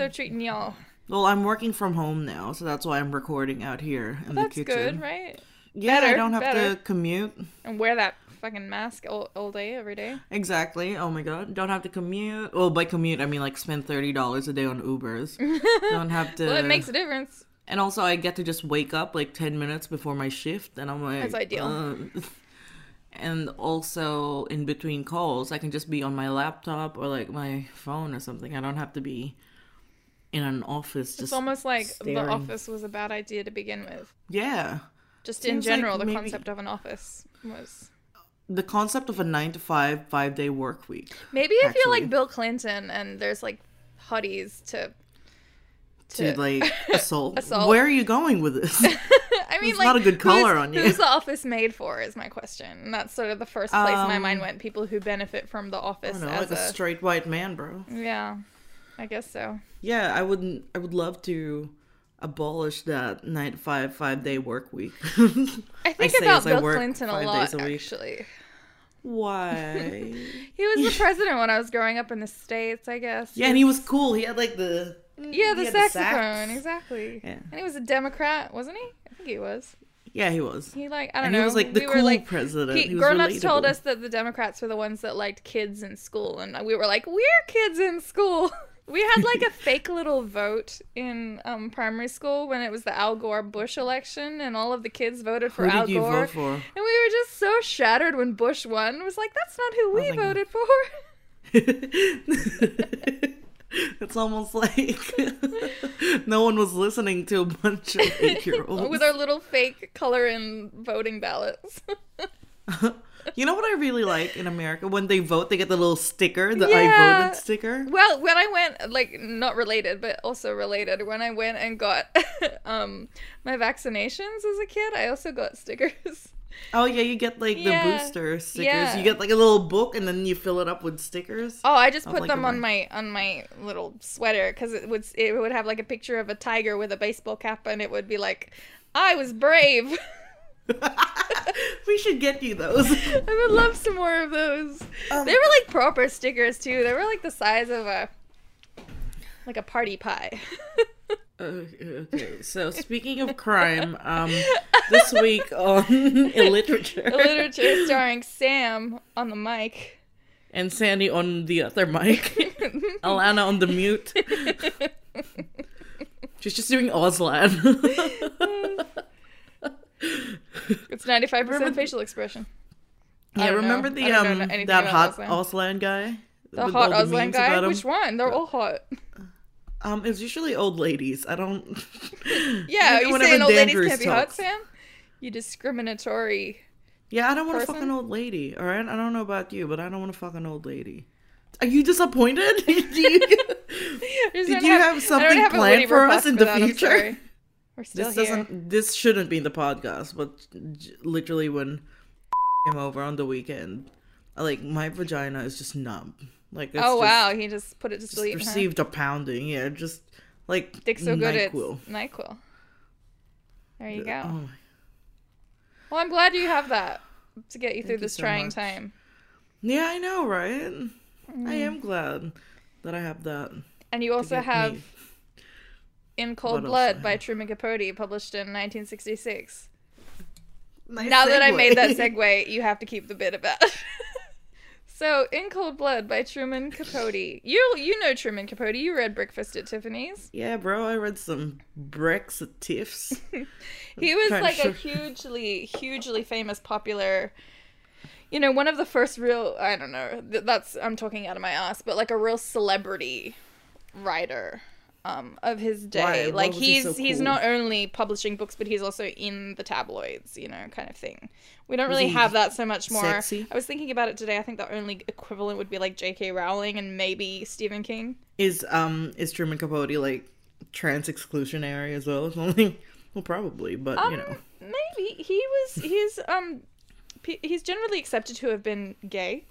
Uh, treating y'all? Well, I'm working from home now, so that's why I'm recording out here in That's the kitchen. That's good, right? Yeah, I don't have better. to commute. And wear that fucking mask all, all day, every day. Exactly. Oh my god. Don't have to commute. Well, by commute, I mean like spend thirty dollars a day on Ubers. don't have to. Well, it makes a difference. And also, I get to just wake up like ten minutes before my shift, and I'm like, That's ideal. uh, and also, in between calls, I can just be on my laptop or like my phone or something. I don't have to be in an office. Just It's almost like staring. the office was a bad idea to begin with. yeah. Just in Seems like general, the maybe- concept of an office was. The concept of a nine to five, five day work week. Maybe if you're like Bill Clinton and there's like hotties to. To, To, like assault. Assault. Where are you going with this? I mean, It's like, not a good color on you. Who's the office made for? Is my question. And that's sort of the first place my Um, mind went. People who benefit from the office know, as like a a, straight white man, bro. yeah, I guess so. Yeah, I wouldn't. I would love to abolish that nine to five, five day work week. I think say about I Bill Clinton a lot. a. Actually, Why? he was the president when I was growing up in the states. I guess. yeah, and he was cool. He had like the Yeah, the he had the saxophone, exactly. Yeah. And he was a Democrat, wasn't he? I think he was. yeah, he was. He like I don't And know. he was like the we cool like president. he, He grown-ups told us that the Democrats were the ones that liked kids in school, and we were like, we're kids in school. We had like a fake little vote in um, primary school when it was the Al Gore Bush election, and all of the kids voted for Who Al did you Gore. vote for? And we were just so shattered when Bush won. It was like, that's not who we God. voted for. it's almost like no one was listening to a bunch of eight year olds. With our little fake color and voting ballots. You know what I really like in America? When they vote, they get the little sticker, the I voted sticker. well, when I went, like, not related, but also related, when I went and got um, my vaccinations as a kid, I also got stickers. Oh yeah, you get like the Yeah. booster stickers. Yeah. You get like a little book, and then you fill it up with stickers. Oh, I just put like, them on my on my little sweater because it would it would have like a picture of a tiger with a baseball cap, and it would be like, "I was brave." we should get you those. I would love some more of those. Um, they were like proper stickers too. They were like the size of a like a party pie. Uh, okay, so speaking of crime, um, this week on illiterature, Literature starring Sam on the mic. and Sandy on the other mic, Alana on the mute. She's just doing Auslan. It's ninety five percent facial expression. I yeah, remember the um that hot Auslan. Guy? The hot Auslan guy. Which one? They're all hot. Um, it's usually old ladies. I don't. Yeah, you saying old ladies can't be hot. Sam? You discriminatory. Yeah, I don't want to fuck an old lady. All right, I don't know about you, but I don't want to fuck an old lady. Are you disappointed? Do you- Did you have don't something have planned for us in the that, future? We're still this here. doesn't. This shouldn't be in the podcast, but j- literally when came over on the weekend, like my vagina is just numb. Like it's oh just, wow, he just put it to sleep. huh? received a pounding. Yeah, just like Dick's so good at NyQuil. Nyquil. There you go. Oh my- Well, I'm glad you have that to get you through you this so trying much. time. Yeah, I know, right? I Mm. am glad that I have that. And you also have me. In Cold What Blood by? Truman Capote, published in 1966. Nice now that I made that segue. segue, you have to keep the bit about. so, In Cold Blood by Truman Capote. You you know Truman Capote. You read Breakfast at Tiffany's. Yeah, bro, I read some bricks at Tiff's. He was to like a hugely, hugely famous, popular. You know, one of the first real. I don't know. That's I'm talking out of my ass, but like a real celebrity writer um, of his day. Why? Like was he he's so he's cool? not only publishing books, but he's also in the tabloids. You know, kind of thing. We don't really have that so much more. sexy? I was thinking about it today. I think the only equivalent would be like J.K. Rowling and maybe Stephen King. Is um is Truman Capote like trans exclusionary as well? As only well, probably, but Um, you know, maybe he was. He's um, he's generally accepted to have been gay.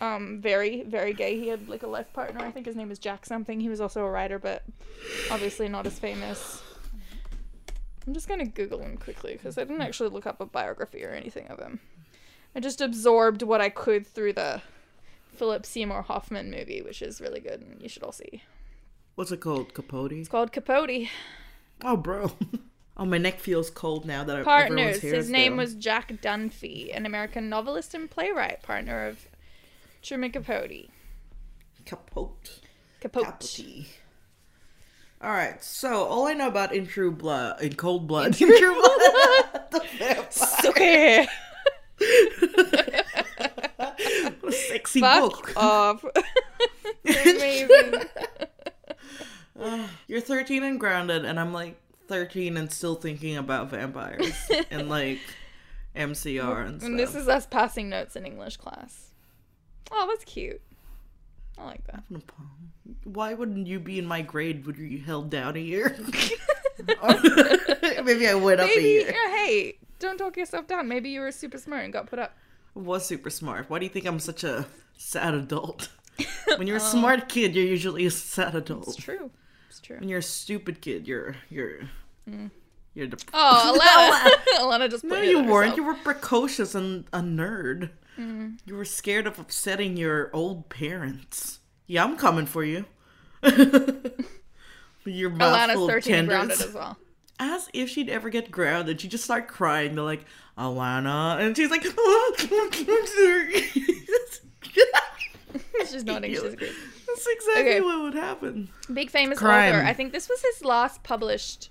Um, very, very gay. He had like a life partner. I think his name is Jack something. He was also a writer, but obviously not as famous. I'm just gonna Google him quickly because I didn't actually look up a biography or anything of him. I just absorbed what I could through the Philip Seymour Hoffman movie, which is really good and you should all see. What's it called? Capote? It's called Capote. Oh, bro. Oh, my neck feels cold now that I Partners. everyone's His name was Jack Dunphy, an American novelist and playwright, partner of Truman Capote. Capote. Capote. Capote. All right. So all I know about In True Blood, In Cold Blood, In True Blood, the vampire. Sexy Fuck book. off. Amazing. You're 13 and grounded, and I'm like 13 and still thinking about vampires and like MCR and stuff. And this is us passing notes in English class. Oh, that's cute. I like that. Why wouldn't you be in my grade? Would you held down a year? Maybe I went up a year. yeah, hey, don't talk yourself down. Maybe you were super smart and got put up. was super smart. Why do you think I'm such a sad adult? When you're a oh. smart kid, you're usually a sad adult. It's true. It's true. When you're a stupid kid, you're you're mm. you're the. Oh, Alana. Alana just no, you weren't. herself. You were precocious and a nerd. Mm. You were scared of upsetting your old parents. Yeah, I'm coming for you. your mouth Alana's full of 13 and tenders. as well. As if she'd ever get grounded, she'd just start crying. They're like, Alana, and she's like, She's nodding. She's agreed. That's exactly Okay. what would happen. Big famous Crime. author. I think this was his last published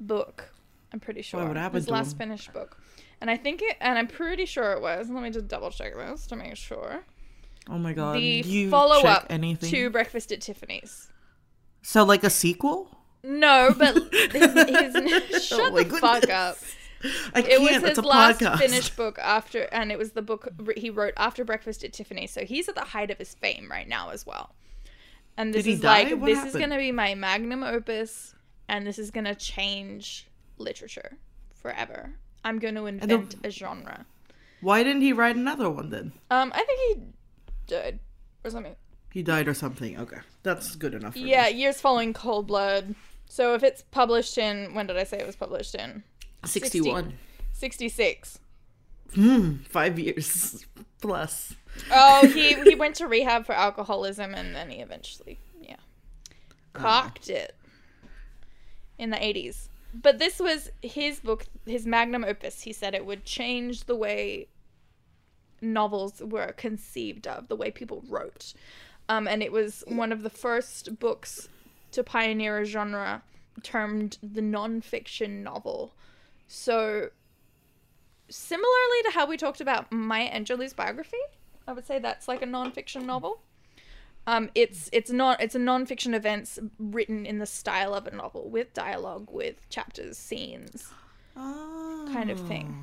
book. I'm pretty sure. What would happen his last him? finished book. And I think it, and I'm pretty sure it was. Let me just double check this to make sure. Oh my god. the you follow up anything? to Breakfast at Tiffany's. So like a sequel? No, but his, his oh shut Oh the fuck up. I It was his It's a last podcast. finished book after, and it was the book he wrote after Breakfast at Tiffany's. So he's at the height of his fame right now as well. And this is die? like What this is gonna be my magnum opus, and this is gonna change literature forever. I'm going to invent a genre. Why didn't he write another one then? Um, I think he died or something. He died or something. Okay, that's good enough. For Yeah, me. years following Cold Blood. So if it's published in when did I say it was published in? sixty-one. 66. Hmm, five years plus. Oh, he he went to rehab for alcoholism and then he eventually, yeah, cocked it in the 80s. But this was his book, his magnum opus. He said it would change the way novels were conceived of, the way people wrote. Um, and it was one of the first books to pioneer a genre termed the nonfiction novel. So, similarly to how we talked about Maya Angelou's biography, I would say that's like a nonfiction novel. Um, it's it's not it's a nonfiction events written in the style of a novel with dialogue, with chapters, scenes, kind of thing.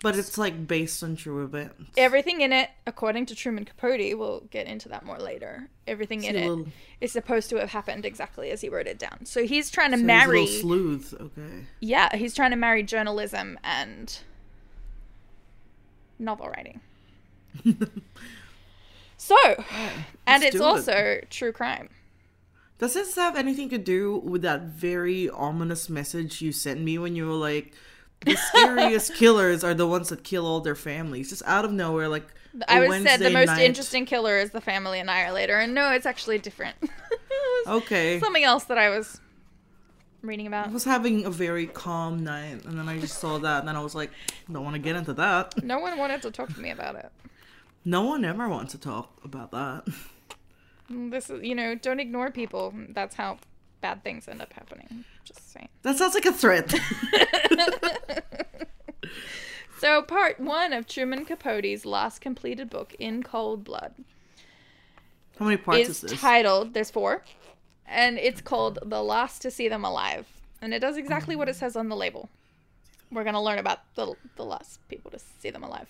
But it's like based on true events. Everything in it, according to Truman Capote, we'll get into that more later. Everything in it little- is supposed to have happened exactly as he wrote it down. So he's trying to So marry, little sleuth. Okay. yeah, he's trying to marry journalism and novel writing. so, and it's do it. also true crime. Does this have anything to do with that very ominous message you sent me when you were like, the scariest killers are the ones that kill all their families? Just out of nowhere, like. I was said the most night- interesting killer is the family annihilator, and no, it's actually different. it Okay. something else that I was reading about. I was having a very calm night, and then I just saw that, and then I was like, don't want to get into that. No one wanted to talk to me about it. No one ever wants to talk about that. Mm, this is, you know, don't ignore people. That's how bad things end up happening. Just saying. That sounds like a threat. So, part one of Truman Capote's last completed book, In Cold Blood, How many parts is is this? titled, there's four, and it's called The Last to See Them Alive. And it does exactly what it says on the label. We're going to learn about the, the last people to see them alive.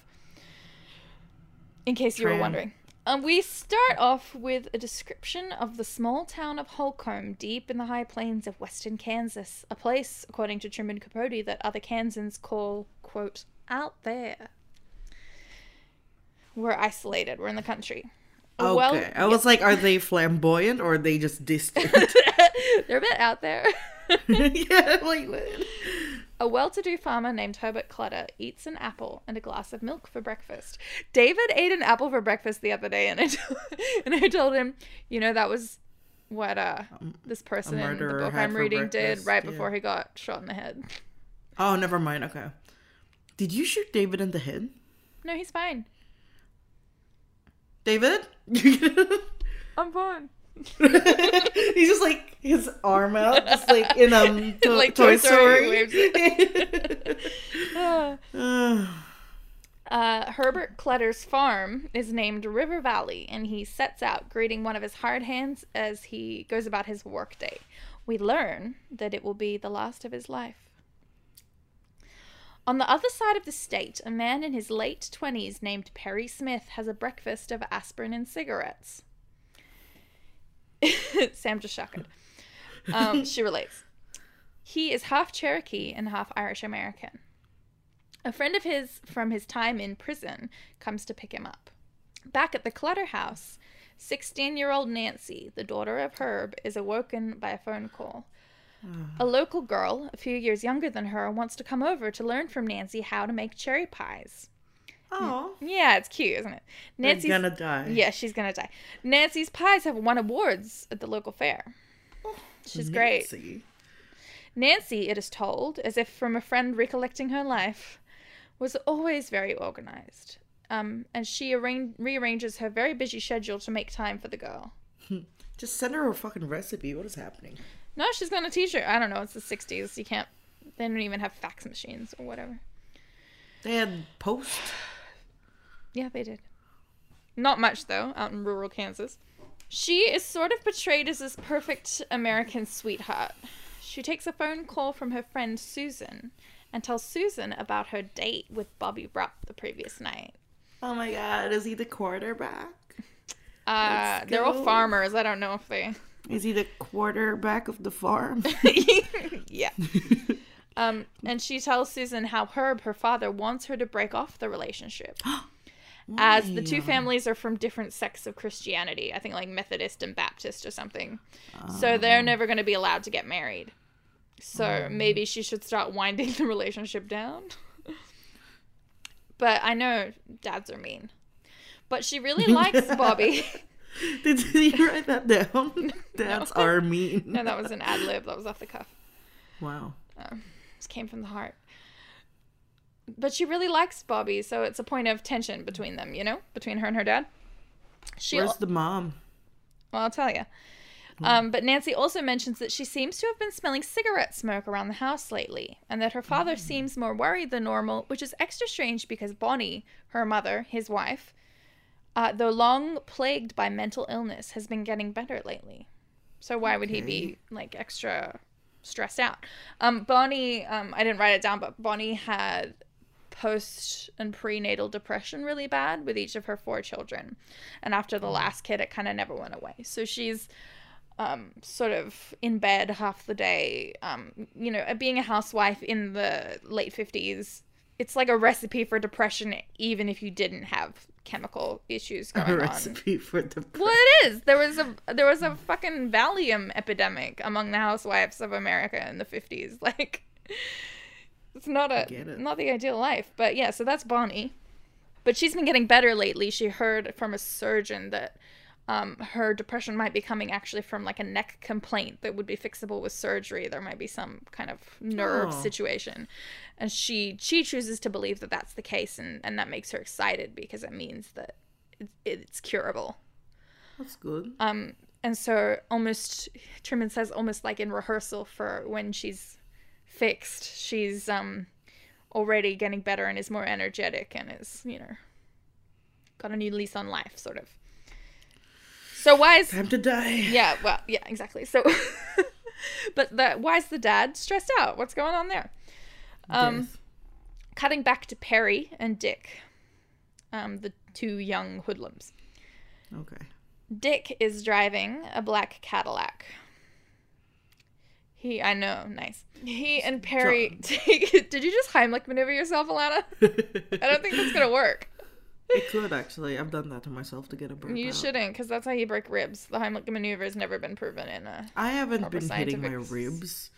In case you were wondering. Um, we start off with a description of the small town of Holcomb, deep in the high plains of western Kansas, a place, according to Truman Capote, that other Kansans call, quote, out there. We're isolated. We're in the country. Okay. Well, I was like, are they flamboyant or are they just distant? they're a bit out there. yeah, like what? A well to do farmer named Herbert Clutter eats an apple and a glass of milk for breakfast. David ate an apple for breakfast the other day, and I, t- and I told him, you know, that was what uh, this person in the book I'm reading did right yeah. before he got shot in the head. Oh, never mind. Okay. Did you shoot David in the head? No, he's fine. David? I'm fine. He's just like his arm out, just like in um to- Like Toy, Toy Story, Story. waves Uh, Herbert Clutter's farm is named River Valley, and he sets out greeting one of his hard hands as he goes about his workday. We learn that it will be the last of his life. On the other side of the state, a man in his late 20s named Perry Smith has a breakfast of aspirin and cigarettes. Sam just chuckled. Um, she relates. He is half Cherokee and half Irish American. A friend of his from his time in prison comes to pick him up. Back at the Clutter house, 16 year old Nancy, the daughter of Herb, is awoken by a phone call. A local girl, a few years younger than her, wants to come over to learn from Nancy how to make cherry pies. Oh, Yeah, it's cute, isn't it? Nancy's Nancy's gonna die. yeah, she's gonna die. Nancy's pies have won awards at the local fair. She's great. Nancy. Nancy, it is told, as if from a friend recollecting her life, was always very organized. Um, and she arrange- rearranges her very busy schedule to make time for the girl. Just send her a fucking recipe. What is happening? No, she's gonna teach her. I don't know. It's the '60s. You can't. They don't even have fax machines or whatever. They had post. Yeah, they did. Not much though, out in rural Kansas. She is sort of portrayed as this perfect American sweetheart. She takes a phone call from her friend Susan and tells Susan about her date with Bobby Rupp the previous night. Oh my god, is he the quarterback? Uh, they're all farmers. I don't know if they. Is he the quarterback of the farm? yeah. Um, and she tells Susan how Herb, her father, wants her to break off the relationship. As the two families are from different sects of Christianity, I think like Methodist and Baptist or something. So oh. they're never going to be allowed to get married. So mm. maybe she should start winding the relationship down. but I know dads are mean. But she really likes Bobby. Did you write that down? That's our mean. no, that was an ad lib. That was off the cuff. Wow. Um, this came from the heart. But she really likes Bobby, so it's a point of tension between them, you know, between her and her dad. She, Where's the mom? well, I'll tell you. Um, but Nancy also mentions that she seems to have been smelling cigarette smoke around the house lately, and that her father seems more worried than normal, which is extra strange because Bonnie, her mother, his wife, uh, though long plagued by mental illness, has been getting better lately. So why would he be like extra stressed out? Um, Bonnie, um, I didn't write it down, but Bonnie had post and prenatal depression really bad with each of her four children, and after the last kid, it kind of never went away. So she's um, sort of in bed half the day. Um, you know, being a housewife in the late 50s, it's like a recipe for depression, even if you didn't have chemical issues A going on. recipe for the. Well, it is. There was a there was a fucking Valium epidemic among the housewives of America in the 50s. Like, it's not a it. not the ideal life. But yeah, so that's Bonnie. But she's been getting better lately. She heard from a surgeon that um, her depression might be coming actually from like a neck complaint that would be fixable with surgery. There might be some kind of nerve Oh. situation, and she she chooses to believe that that's the case, and and that makes her excited because it means that it's, it's curable. That's good. Um, and so almost Truman says almost like in rehearsal for when she's fixed, she's um already getting better and is more energetic and is you know got a new lease on life, sort of. So why is Time to die. yeah, well, yeah, exactly. So, but the why is the dad stressed out? What's going on there? Um, Death. cutting back to Perry and Dick, um, the two young hoodlums. Okay. Dick is driving a black Cadillac. He, I know, nice. He and Perry take. Did you just Heimlich maneuver yourself, Alana? I don't think that's gonna work. It could actually. I've done that to myself to get a burp You out. shouldn't, because that's how you break ribs. The Heimlich maneuver has never been proven in a. I haven't been hitting my ribs.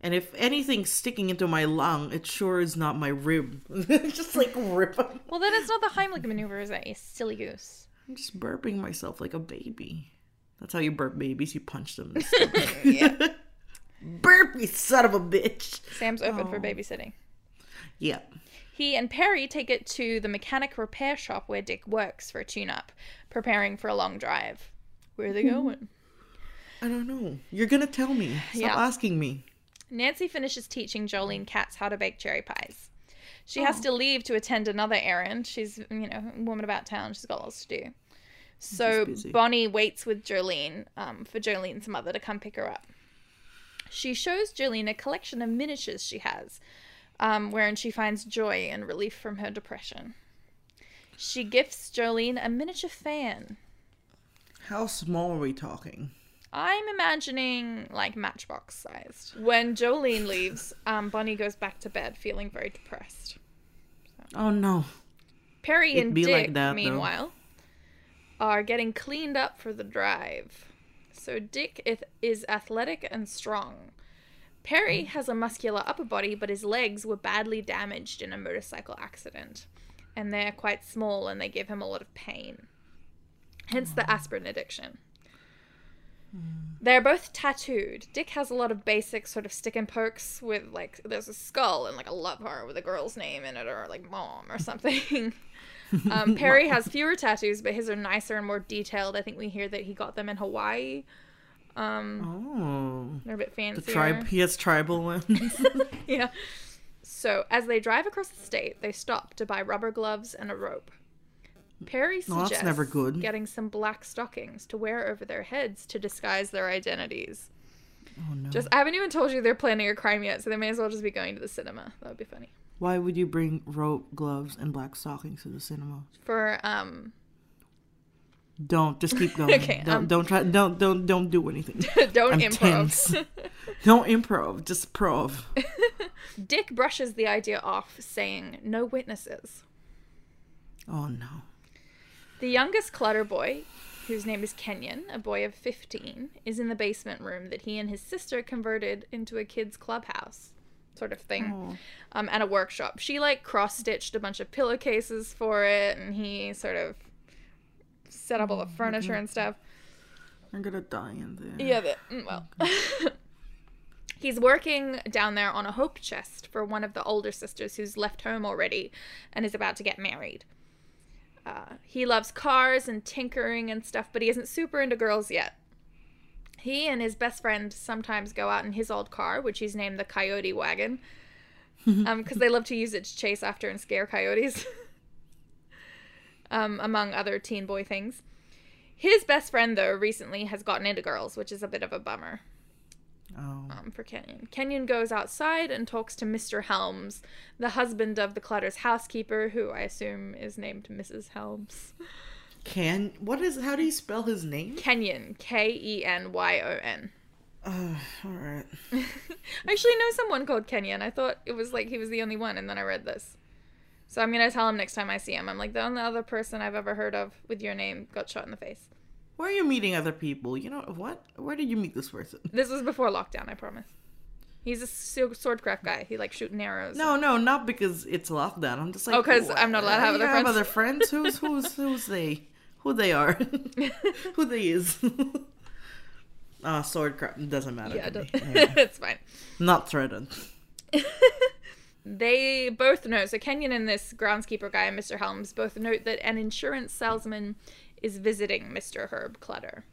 And if anything's sticking into my lung, it sure is not my rib. just like rip 'em. Well, then it's not the Heimlich maneuver, is it? You silly goose. I'm just burping myself like a baby. That's how you burp babies. You punch them. In the stomach. Yeah. burp, you son of a bitch. Sam's open Oh. for babysitting. Yeah. He and Perry take it to the mechanic repair shop where Dick works for a tune up, preparing for a long drive. Where are they hmm. going? I don't know. You're gonna tell me. Stop Yeah. asking me. Nancy finishes teaching Jolene Katz how to bake cherry pies. She has oh. to leave to attend another errand. She's, you know, a woman about town. She's got lots to do. So. Bonnie waits with Jolene um, for Jolene's mother to come pick her up. She shows Jolene a collection of miniatures she has, um, wherein she finds joy and relief from her depression. She gifts Jolene a miniature fan. How small are we talking? I'm imagining like matchbox sized. When Jolene leaves, um, Bonnie goes back to bed feeling very depressed. Oh no. Perry It'd and be Dick, like that, though. Are getting cleaned up for the drive. So Dick is athletic and strong. Perry has a muscular upper body, but his legs were badly damaged in a motorcycle accident. And they're quite small and they give him a lot of pain. Hence the aspirin addiction. They're both tattooed. Dick has a lot of basic sort of stick and pokes with like there's a skull and like a love heart with a girl's name in it or like mom or something. um, Perry has fewer tattoos, but his are nicer and more detailed. I think we hear that he got them in Hawaii. Um, Oh. they're a bit The fancier. tribe. He has tribal ones. yeah. So as they drive across the state, they stop to buy rubber gloves and a rope. Perry suggests never good. getting some black stockings to wear over their heads to disguise their identities. oh no. Just I haven't even told you they're planning a crime yet, so they may as well just be going to the cinema. That would be funny. Why would you bring rope, gloves, and black stockings to the cinema? For um Don't just keep going. Okay, Don't um, don't try. Don't don't don't do anything. don't I'm improv. don't improv. Just prov. Dick brushes the idea off, saying no witnesses. Oh no. The youngest clutter boy, whose name is Kenyon, a boy of 15, is in the basement room that he and his sister converted into a kids' clubhouse sort of thing Oh. um, and a workshop. She like cross stitched a bunch of pillowcases for it and he sort of set up all the furniture and stuff. I'm gonna die in there. Yeah, but, mm, well. He's working down there on a hope chest for one of the older sisters who's left home already and is about to get married. Uh, he loves cars and tinkering and stuff, but he isn't super into girls yet. He and his best friend sometimes go out in his old car, which he's named the Coyote Wagon, because they love to use it to chase after and scare coyotes, um, among other teen boy things. His best friend, though, recently has gotten into girls, which is a bit of a bummer Oh. um, for Kenyon. Kenyon goes outside and talks to Mr. Helms, the husband of the Clutter's housekeeper, who I assume is named Mrs. Helms. Can what is? How do you spell his name? Kenyon, K E N Y O N. Uh, all right. I actually know someone called Kenyon. I thought it was like he was the only one, and then I read this. So I'm gonna tell him next time I see him. I'm like, the only other person I've ever heard of with your name got shot in the face. Where are you meeting other people? You know what? Where did you meet this person? This was before lockdown, I promise. He's a swordcraft guy. He likes shooting arrows. No, no, not because it's lockdown. I'm just like, Oh, because I'm not allowed to have other friends? Have other friends. Who's who's who's they? Who they are? who they is? Ah, sword crap doesn't matter. Yeah, me. Anyway, it's fine. not threatened. They both know. So Kenyon and this groundskeeper guy, Mr. Helms, both note that an insurance salesman is visiting Mr. Herb Clutter.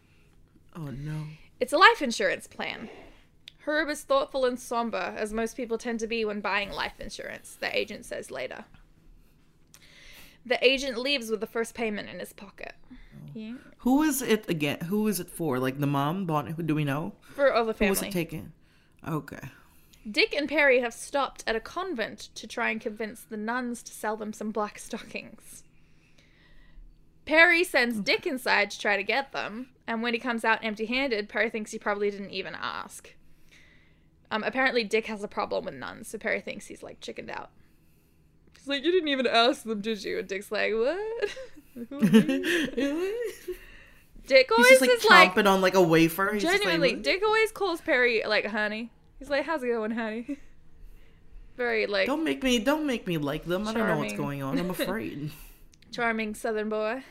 Oh no. It's a life insurance plan. Herb is thoughtful and somber, as most people tend to be when buying life insurance, the agent says later. The agent leaves with the first payment in his pocket. Yeah. Who is it again? Who is it for? Like the mom? Bonnie? Who do we know? For all the family. Who was it taken? Okay. Dick and Perry have stopped at a convent to try and convince the nuns to sell them some black stockings. Perry sends Dick inside to try to get them, and when he comes out empty handed, Perry thinks he probably didn't even ask. Um, apparently, Dick has a problem with nuns, so Perry thinks he's like chickened out. He's like, You didn't even ask them, did you? And Dick's like, What? Who are you?" Dick He's always just like is like, chomping on like a wafer. He's just like, genuinely, Dick always calls Perry like honey. He's like, "How's it going, honey?" Very like Don't make me don't make me like them. I don't know what's going on. I'm afraid. charming southern boy.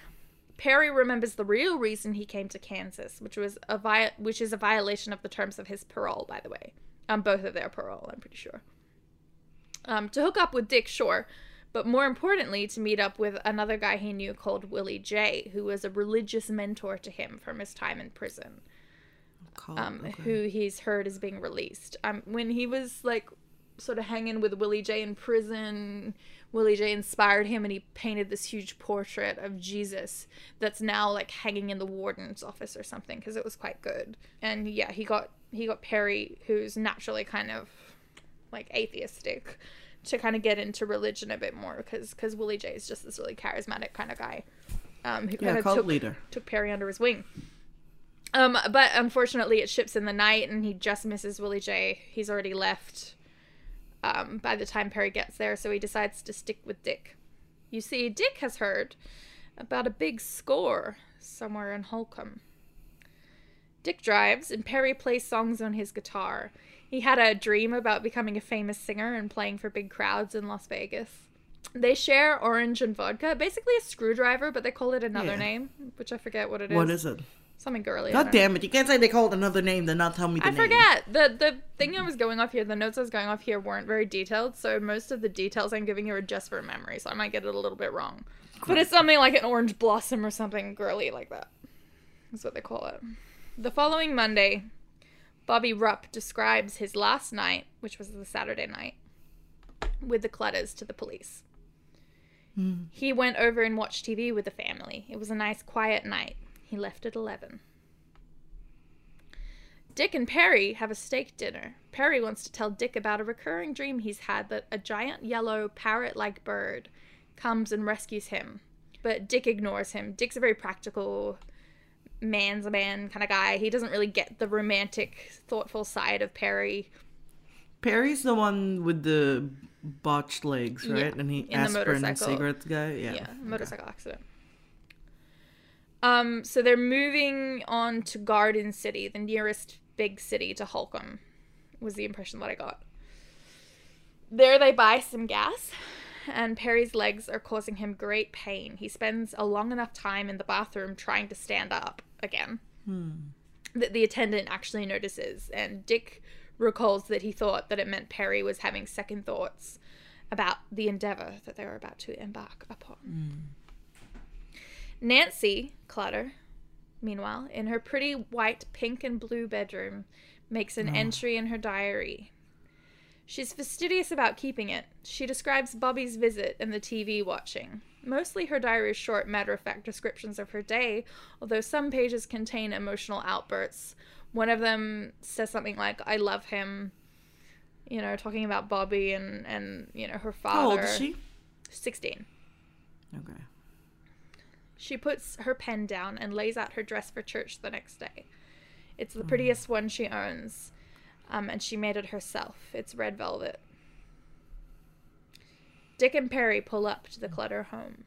Perry remembers the real reason he came to Kansas, which was a vi- which is a violation of the terms of his parole, by the way. Um, both of their parole, I'm pretty sure. Um, to hook up with Dick Shore, but more importantly, to meet up with another guy he knew called Willie-Jay, who was a religious mentor to him from his time in prison. Call- Um, okay. who he's heard is being released. Um, when he was like sort of hanging with Willie-Jay in prison, Willie-Jay inspired him and he painted this huge portrait of Jesus that's now like hanging in the warden's office or something because it was quite good. And yeah, he got he got Perry, who's naturally kind of like atheistic, to kind of get into religion a bit more because because Willie-Jay is just this really charismatic kind of guy. Um, who kind yeah, of took leader. took Perry under his wing. Um, but unfortunately, it ships in the night, and he just misses Willie-Jay. He's already left. Um, by the time Perry gets there, so he decides to stick with Dick. You see, Dick has heard about a big score somewhere in Holcomb. Dick drives, and Perry plays songs on his guitar. He had a dream about becoming a famous singer and playing for big crowds in Las Vegas. They share orange and vodka, basically a screwdriver, but they call it another Yeah. name, which I forget what it is. What is it? Something girly. God don't know. damn it! You can't say they called another name, then not tell me the I name. forget. The the thing I was going off here, the notes I was going off here weren't very detailed, so most of the details I'm giving you are just for memory, so I might get it a little bit wrong. But it's something like an orange blossom or something girly like that. That's what they call it. The following Monday, Bobby Rupp describes his last night, which was the Saturday night, with the Clutters to the police. He went over and watched TV with the family. It was a nice, quiet night. He left at 11. Dick and Perry have a steak dinner. Perry wants to tell Dick about a recurring dream he's had that a giant yellow parrot like bird comes and rescues him. But Dick ignores him. Dick's a very practical, man's a man kind of guy. He doesn't really get the romantic, thoughtful side of Perry. Perry's the one with the botched legs, right? Yeah, and he in the aspirin and motorcycle. cigarettes guy. Yeah. Yeah, motorcycle accident. Um, so they're moving on to Garden City, the nearest big city to Holcomb, was the impression that I got. There they buy some gas, and Perry's legs are causing him great pain. He spends a long enough time in the bathroom trying to stand up again hmm. that the attendant actually notices, and Dick recalls that he thought that it meant Perry was having second thoughts about the endeavor that they were about to embark upon. Hmm. Nancy Clutter, meanwhile, in her pretty white, pink, and blue bedroom, makes an ah. entry in her diary. She's fastidious about keeping it. She describes Bobby's visit and the TV watching. Mostly her diary is short, matter of fact descriptions of her day, although some pages contain emotional outbursts. One of them says something like, I love him, you know, talking about Bobby and, and you know, her father. How old is she? 16. Okay. She puts her pen down and lays out her dress for church the next day. It's the prettiest one she owns, um, and she made it herself. It's red velvet. Dick and Perry pull up to the Clutter home.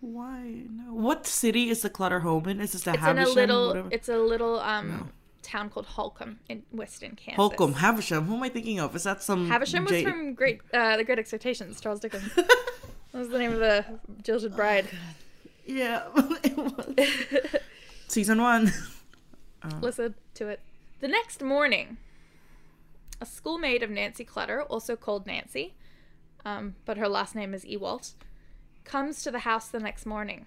Why? No. What city is the clutter home in? Is this the It's in a Havisham? little. It's a little um town called Holcomb in Western Kansas. Holcomb, Havisham. Who am I thinking of? Is that some Havisham was J- from Great uh, the Great Expectations. Charles Dickens. that was the name of the Jilted Bride. Yeah, it was. Season one. Listen to it. The next morning, a schoolmate of Nancy Clutter, also called Nancy, um, but her last name is Ewalt, comes to the house the next morning.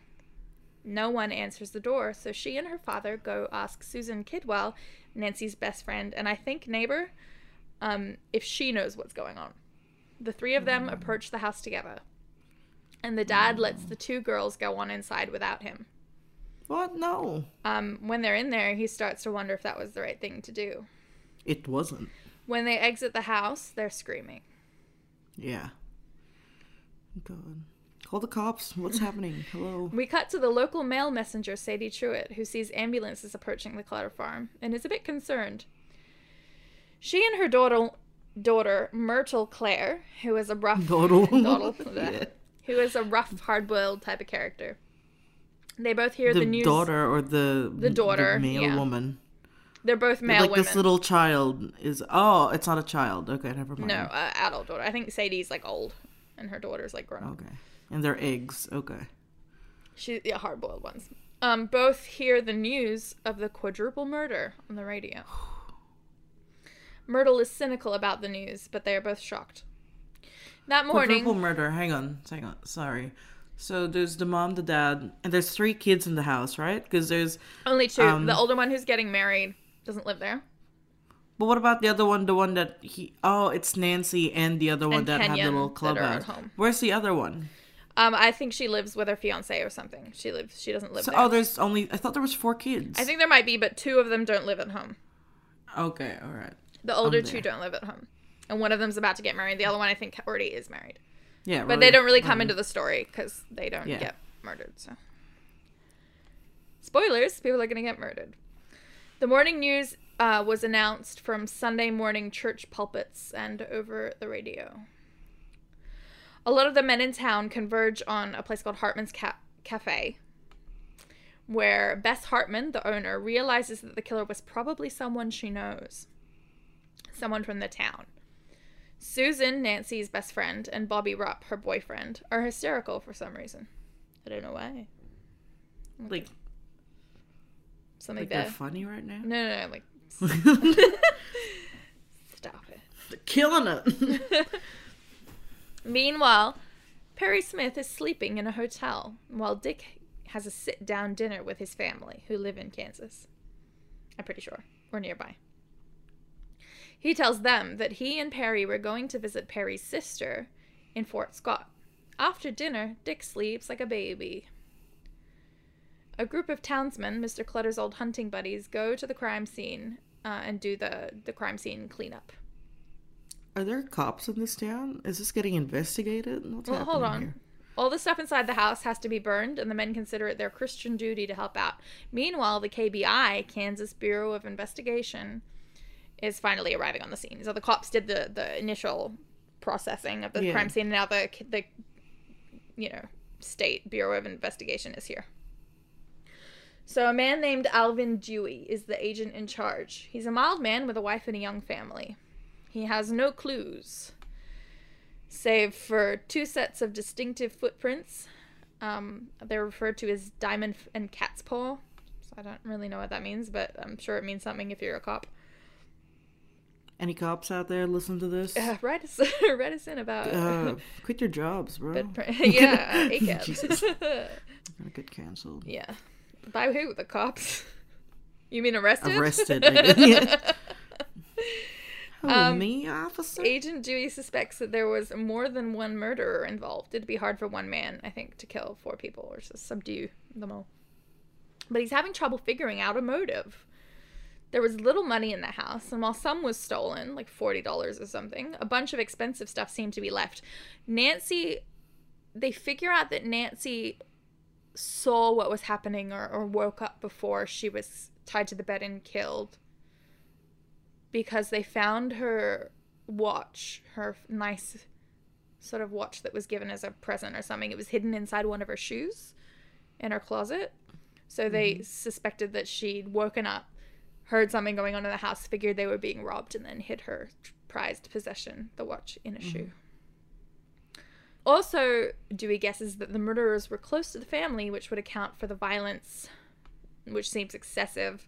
No one answers the door, so she and her father go ask Susan Kidwell, Nancy's best friend, and I think neighbor, um, if she knows what's going on. The three of them approach the house together, and the dad lets the two girls go on inside without him. What? No, Um, when they're in there, he starts to wonder if that was the right thing to do. it wasn't. When they exit the house, they're screaming. Yeah. God. Call the cops. What's happening? Hello. We cut to the local mail messenger, Sadie Truitt, who sees ambulances approaching the Clutter farm and is a bit concerned. She and her daughter, daughter Myrtle Clare, who is a rough, Dawdle. Dawdle, Yeah. who is a rough, hard-boiled type of character. They both hear The, the, news. daughter or the The daughter, male yeah. woman. They're both male like women. this little child is. Oh, it's not a child. Okay, never mind. no, uh, adult daughter. I think Sadie's like old, and her daughter's like grown up. Okay, and they're eggs. Okay. She yeah, hard boiled ones. Um, both hear the news of the quadruple murder on the radio. Myrtle is cynical about the news, but they are both shocked. That morning, Quadruple murder. Hang on. Hang on. Sorry. So there's the mom, the dad, and there's three kids in the house, right? Because there's. only two. um, the older one who's getting married doesn't live there. But what about the other one? The one that he. Oh, it's Nancy and the other one And that had the little that club at home. Where's the other one? Um, I think she lives with her fiance or something. She lives. She doesn't live So, there. oh, there's only. I thought there was four kids. I think there might be, but two of them don't live at home. Okay. All right. The older two don't live at home, and one of them's about to get married. The other one, I think, already is married. Yeah. But they don't really come into the story because they don't Yeah. get murdered. So, spoilers: people are going to get murdered. The morning news uh, was announced from Sunday morning church pulpits and over the radio. A lot of the men in town converge on a place called Hartman's Ca- Cafe, where Bess Hartman, the owner, realizes that the killer was probably someone she knows, someone from the town. Susan, Nancy's best friend, and Bobby Rupp, her boyfriend, are hysterical for some reason. I don't know why. Like, Something like they're funny right now. No, no, no, like stop it. They're killing it. Meanwhile, Perry Smith is sleeping in a hotel while Dick has a sit down dinner with his family who live in Kansas. I'm pretty sure, or nearby. He tells them that he and Perry were going to visit Perry's sister in Fort Scott. After dinner, Dick sleeps like a baby. A group of townsmen, Mr. Clutter's old hunting buddies, go to the crime scene uh, and do the, the crime scene cleanup. Are there cops in this town? Is this getting investigated? What's Well, hold on. here? All the stuff inside the house has to be burned, and the men consider it their Christian duty to help out. Meanwhile, the KBI, Kansas Bureau of Investigation, is finally arriving on the scene. So the cops did the, the initial processing of the Yeah. crime scene, and now the the you know state Bureau of Investigation is here. So a man named Alvin Dewey is the agent in charge. He's a mild man with a wife and a young family. He has no clues save for two sets of distinctive footprints. Um, they're referred to as diamond f- and cat's paw. So I don't really know what that means, but I'm sure it means something if you're a cop. Any cops out there listen to this? Uh, write us, write us in about. Uh, quit your jobs, bro. but yeah. Jesus. Gonna get canceled. yeah. By who? The cops? You mean arrested? Arrested. Yeah. Oh, Um, me, officer. Agent Dewey suspects that there was more than one murderer involved. It'd be hard for one man, I think, to kill four people or to subdue them all. But he's having trouble figuring out a motive. There was little money in the house, and while some was stolen, like $40 or something, a bunch of expensive stuff seemed to be left. Nancy, they figure out that Nancy saw what was happening or, or woke up before she was tied to the bed and killed because they found her watch, her nice sort of watch that was given as a present or something. It was hidden inside one of her shoes in her closet. So they mm-hmm. suspected that she'd woken up, heard something going on in the house, figured they were being robbed, and then hid her prized possession, the watch, in a mm-hmm. shoe. Also, Dewey guesses that the murderers were close to the family, which would account for the violence, which seems excessive,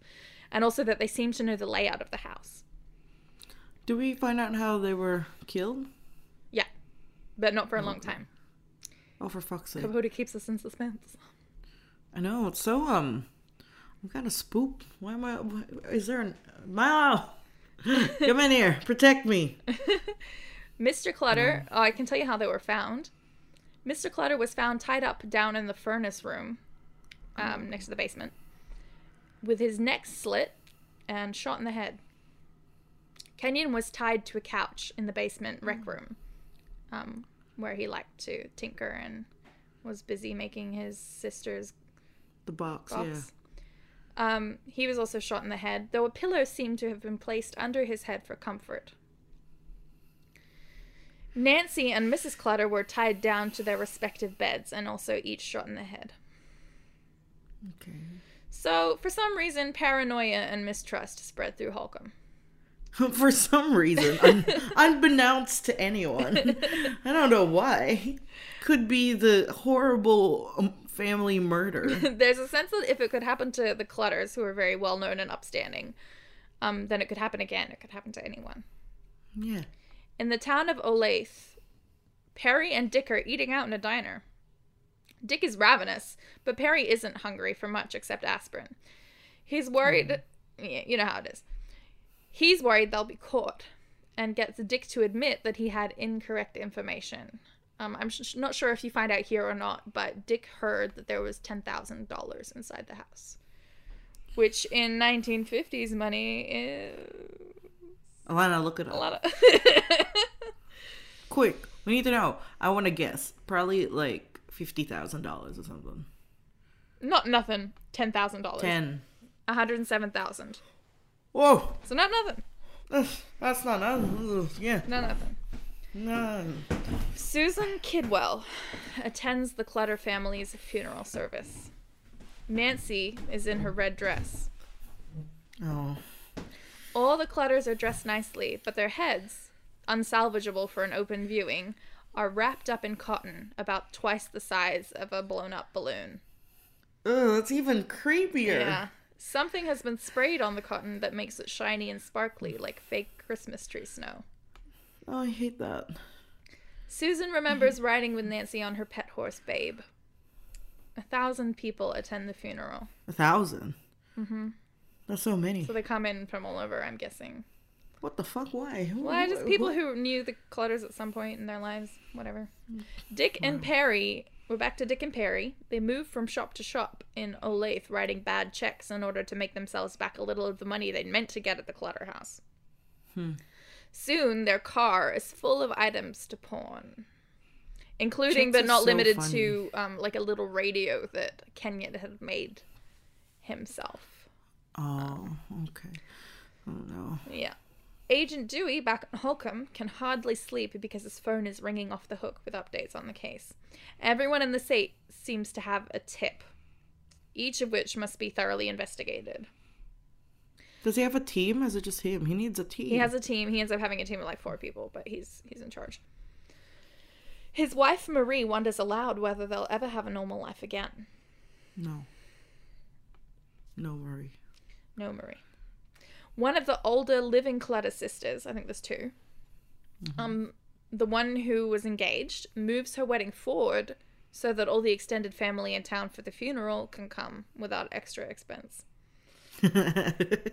and also that they seem to know the layout of the house. Do we find out how they were killed? Yeah, but not for a long time. Oh, for fuck's sake! Capote keeps us in suspense. I know it's so um. I'm kind of spooked. Why am I? why- Is there an Milo? Come in here, protect me. Mr. Clutter, oh, I can tell you how they were found. Mr. Clutter was found tied up down in the furnace room um, next to the basement with his neck slit and shot in the head. Kenyon was tied to a couch in the basement rec room um, where he liked to tinker and was busy making his sister's The box, box. Um, he was also shot in the head, though a pillow seemed to have been placed under his head for comfort. Nancy and Mrs. Clutter were tied down to their respective beds and also each shot in the head. Okay. So, for some reason, paranoia and mistrust spread through Holcomb. For some reason, un- unbeknownst to anyone. I don't know why. Could be the horrible um, family murder. There's a sense that if it could happen to the Clutters, who are very well known and upstanding, um, then it could happen again. It could happen to anyone. Yeah. In the town of Olathe, Perry and Dick are eating out in a diner. Dick is ravenous, but Perry isn't hungry for much except aspirin. He's worried, yeah, you know how it is. He's worried they'll be caught and gets Dick to admit that he had incorrect information. Um, I'm sh- not sure if you find out here or not, but Dick heard that there was $10,000 inside the house. Which in 1950s money is Alana, look at it a up. lot of. Quick. We need to know. I want to guess. Probably like $50,000 or something. not nothing. $10,000. 10. 107000 Whoa. So not nothing. Ugh, That's not nothing. Yeah. Not nothing. No. Susan Kidwell attends the Clutter family's funeral service. Nancy is in her red dress. Oh. All the Clutters are dressed nicely, but their heads, unsalvageable for an open viewing, are wrapped up in cotton about twice the size of a blown up balloon. Ugh, that's even creepier. Yeah. Something has been sprayed on the cotton that makes it shiny and sparkly like fake Christmas tree snow. Oh, I hate that. Susan remembers riding with Nancy on her pet horse, Babe. A thousand people attend the funeral. A 1000 Mm-hmm. That's so many. So they come in from all over, I'm guessing. What the fuck? Why? Well, just people what? who knew the Clutters at some point in their lives, whatever. Dick and Perry, we're back to Dick and Perry. They move from shop to shop in Olathe, writing bad checks in order to make themselves back a little of the money they'd meant to get at the Clutter house. Soon, their car is full of items to pawn, including but not so limited funny. to um, like a little radio that Kenyon had made himself. Oh, okay. Oh no. Yeah. Agent Dewey back at Holcomb can hardly sleep because his phone is ringing off the hook with updates on the case. Everyone in the state seems to have a tip, each of which must be thoroughly investigated. Does he have a team? Is it just him? He needs a team. He has a team. He ends up having a team of like four people, but he's he's in charge. His wife Marie wonders aloud whether they'll ever have a normal life again. no. No worry. No, Marie. One of the older living Clutter sisters, I think there's 2 um, the one who was engaged, moves her wedding forward so that all the extended family in town for the funeral can come without extra expense.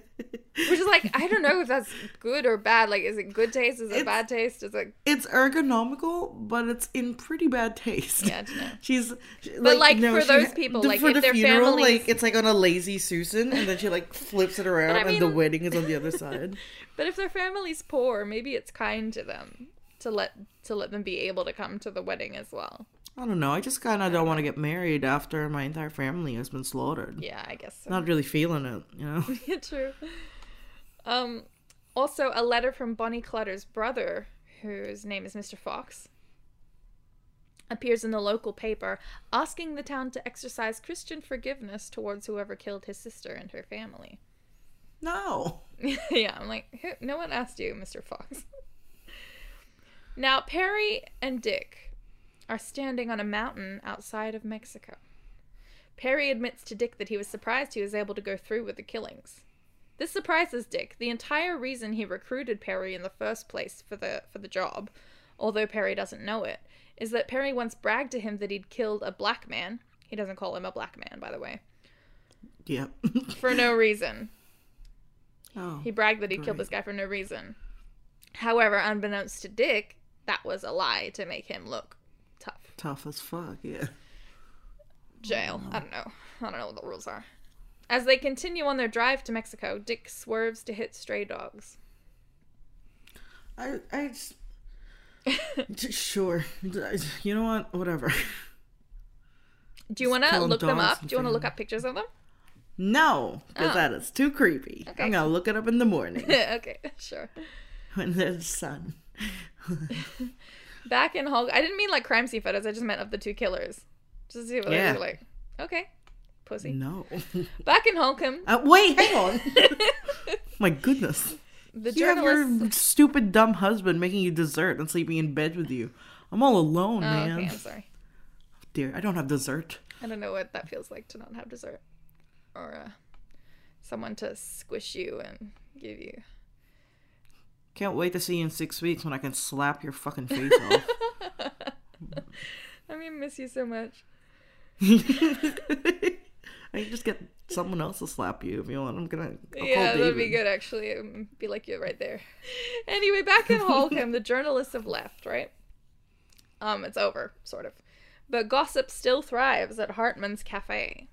Which is like, I don't know if that's good or bad. Like, is it good taste? Is it It's- bad taste? Is it. it's ergonomical, but it's in pretty bad taste. Yeah, I don't know. She's, she- like, no, for those people, like, for if the their funeral, families- like it's like on a lazy Susan, and then she like flips it around, I and the wedding is on the other side. But if their family's poor, maybe it's kind to them to let to let them be able to come to the wedding as well. I don't know. I just kind of don't want to get married after my entire family has been slaughtered. Yeah, I guess so. Not really feeling it, you know. Yeah, true. Um, also, a letter from Bonnie Clutter's brother, whose name is Mr. Fox, appears in the local paper asking the town to exercise Christian forgiveness towards whoever killed his sister and her family. no. yeah, I'm like, who, no one asked you, Mr. Fox. now, Perry and Dick are standing on a mountain outside of Mexico. Perry admits to Dick that he was surprised he was able to go through with the killings. This surprises Dick. The entire reason he recruited Perry in the first place for the for the job, although Perry doesn't know it, is that Perry once bragged to him that he'd killed a black man. He doesn't call him a black man, by the way, Yep. for no reason. oh. He bragged that he killed Great. this guy for no reason. However, unbeknownst to Dick, that was a lie to make him look tough. Tough as fuck, yeah. Jail. Mm. I don't know. I don't know what the rules are. As they continue on their drive to Mexico, Dick swerves to hit stray dogs. I, I just, J- sure. You know what? Whatever. Do you want to look them up? Do you want to look up pictures of them? No, because Oh. that is too creepy. Okay. I'm gonna look it up in the morning okay, sure. when there's sun. Back in Hulk, I didn't mean like crime scene photos. I just meant of the two killers, just to see what they Yeah. look like. Okay, pussy. No. Back in Holcomb, Uh, wait, hang on. My goodness. the You have your stupid, dumb husband making you dessert and sleeping in bed with you. I'm all alone, Oh, man. okay, I'm sorry. Dear, I don't have dessert. I don't know what that feels like to not have dessert, or uh, someone to squish you and give you. Can't wait to see you in six weeks when I can slap your fucking face off. I mean, miss you so much. I can just get someone else to slap you if you want. I'm gonna. I'll yeah, that'd be good actually. It would be like you're right there. Anyway, back in Holcomb, the journalists have left, right? Um, it's over, sort of. But gossip still thrives at Hartman's Cafe.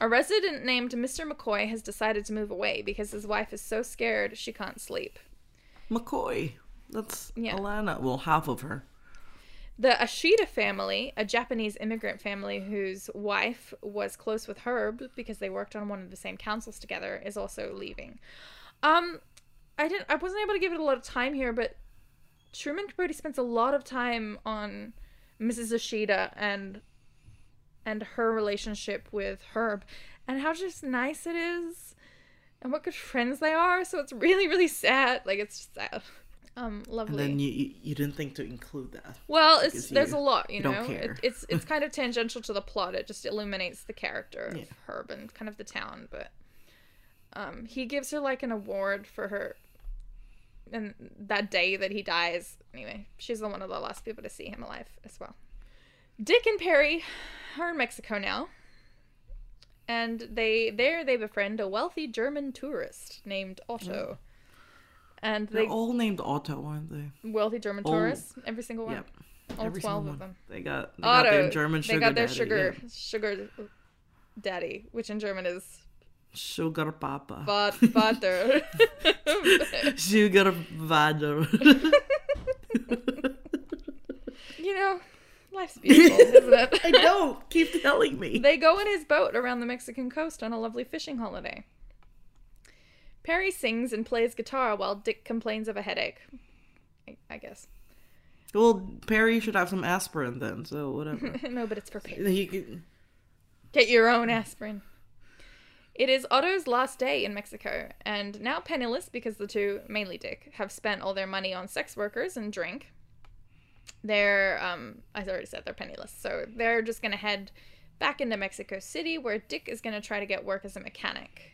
A resident named Mr. McCoy has decided to move away because his wife is so scared she can't sleep. McCoy. That's Yeah. Alana. Well, half of her. The Ashida family, a Japanese immigrant family whose wife was close with Herb because they worked on one of the same councils together, is also leaving. Um, I didn't, I wasn't able to give it a lot of time here, but Truman Capote spends a lot of time on Mrs. Ashida and and her relationship with Herb, and how just nice it is, and what good friends they are. So it's really, really sad. Like it's just sad. Um, And then you, you you didn't think to include that. Well, it's there's you- a lot, you, know. It, it's it's kind of tangential to the plot. It just illuminates the character of Yeah. Herb and kind of the town. But um, he gives her like an award for her, and that day that he dies. Anyway, she's the one of the last people to see him alive as well. Dick and Perry are in Mexico now, and they there they befriend a wealthy German tourist named Otto. Mm. And They're all named Otto, aren't they? wealthy German all- tourists, every single one. Yep. All Every 12 of them. They got they got their German sugar they got their daddy, sugar yeah. sugar daddy, which in German is Sugar papa. but butter. Sugar vader. you know, life's beautiful, isn't it? I don't. Keep telling me. They go in his boat around the Mexican coast on a lovely fishing holiday. Perry sings and plays guitar while Dick complains of a headache. I, I guess. Well, Perry should have some aspirin then, so whatever. no, but it's for Perry. he could, Get your own aspirin. It is Otto's last day in Mexico, and now penniless because the two, mainly Dick, have spent all their money on sex workers and drink. They're, um, I already said they're penniless, so they're just gonna head back into Mexico City, where Dick is gonna try to get work as a mechanic.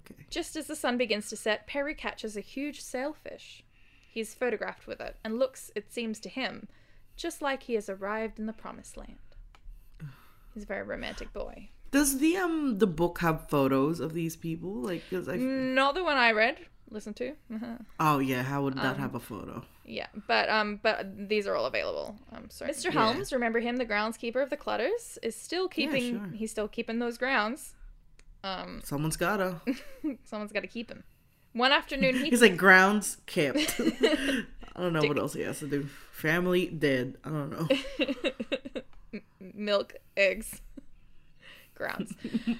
okay. Just as the sun begins to set, Perry catches a huge sailfish. He's photographed with it, and looks, it seems to him, just like he has arrived in the promised land. He's a very romantic boy. Does the um the book have photos of these people? Like, cause I. Not the one I read. Listen to. Oh yeah, how would Um, that have a photo? yeah, but um, but these are all available. Um, sorry. Mr. Yeah. Helms, remember him, the groundskeeper of the Clutters, is still keeping. sure. He's still keeping those grounds. Um, Someone's gotta. someone's got to keep him. One afternoon, he He's like grounds kept. I don't know what else he has to do. Family dead. I don't know. milk, eggs, grounds.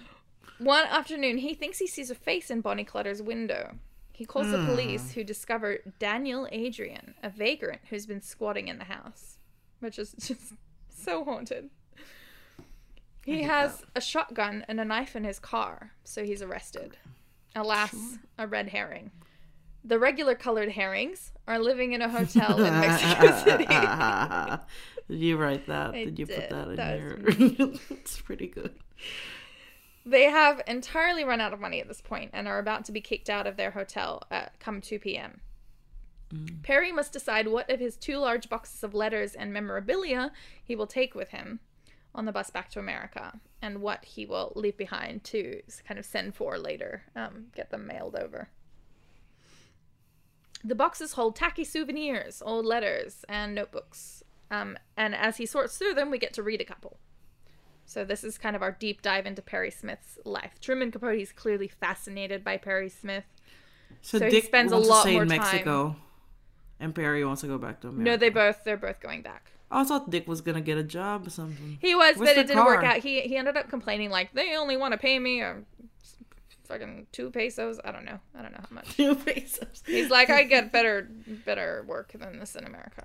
One afternoon, he thinks he sees a face in Bonnie Clutter's window. He calls the police, who discover Daniel Adrian, a vagrant who's been squatting in the house, which is just so haunted. He has a shotgun and a knife in his car, so he's arrested. Alas, Sure. a red herring. The regular colored herrings are living in a hotel in Mexico City. did you write that? I did you did. put that in That your? it's pretty good. They have entirely run out of money at this point and are about to be kicked out of their hotel at come 2 p.m. Perry must decide what of his two large boxes of letters and memorabilia he will take with him on the bus back to America and what he will leave behind to kind of send for later, um, get them mailed over. The boxes hold tacky souvenirs, old letters, and notebooks. Um, and as he sorts through them, we get to read a couple. So this is kind of our deep dive into Perry Smith's life. Truman Capote is clearly fascinated by Perry Smith. So, So he Dick spends a lot to stay more in time- Mexico, and Perry wants to go back to America. No, they both they're both going back. I thought Dick was gonna get a job or something. He was, Where's but it didn't work out. He he ended up complaining like they only want to pay me uh, fucking two pesos. I don't know. I don't know how much. Two pesos. He's like, I get better better work than this in America.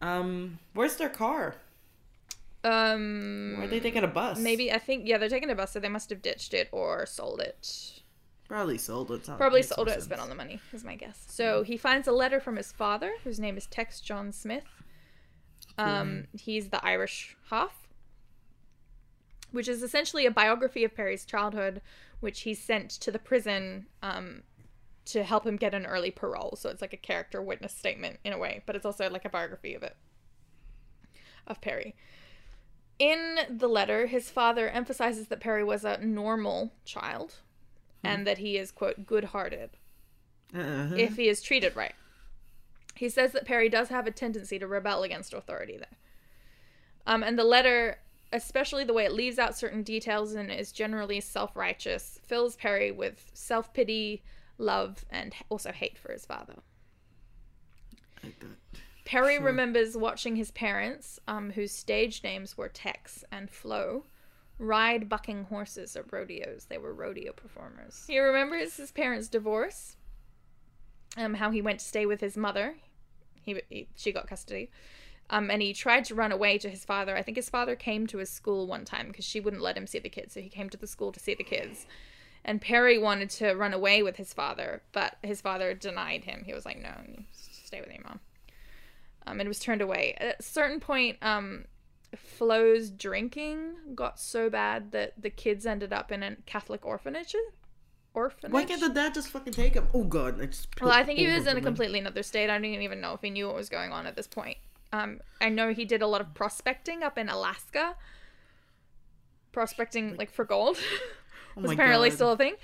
Um, where's their car? Um, Why are they taking a bus? maybe I think yeah they're taking a bus, so they must have ditched it or sold it. Probably sold it. Probably sold it. Spent on the money is my guess. So he finds a letter from his father, whose name is Tex John Smith. Um, he's the Irish half, which is essentially a biography of Perry's childhood, which he sent to the prison um, to help him get an early parole. So it's like a character witness statement in a way, but it's also like a biography of it of Perry. In the letter, his father emphasizes that Perry was a normal child and that he is, quote, good hearted Uh-huh. if he is treated right. He says that Perry does have a tendency to rebel against authority there. Um, and the letter, especially the way it leaves out certain details and is generally self righteous, fills Perry with self pity, love, and also hate for his father. Perry Sure. remembers watching his parents, um, whose stage names were Tex and Flo, ride bucking horses at rodeos. They were rodeo performers. He remembers his parents' divorce, um, how he went to stay with his mother. He, he she got custody. Um, and he tried to run away to his father. I think his father came to his school one time because she wouldn't let him see the kids, so he came to the school to see the kids. And Perry wanted to run away with his father, but his father denied him. He was like, "No, you stay with your mom." um, and was turned away. At a certain point, um, Flo's drinking got so bad that the kids ended up in a Catholic orphanage. Orphanage. Why can't the dad just fucking take him? Oh god, I just. well, I think he was in a completely another state. I didn't even know if he knew what was going on at this point. Um, I know he did a lot of prospecting up in Alaska. Prospecting like for gold Oh was apparently God. still a thing.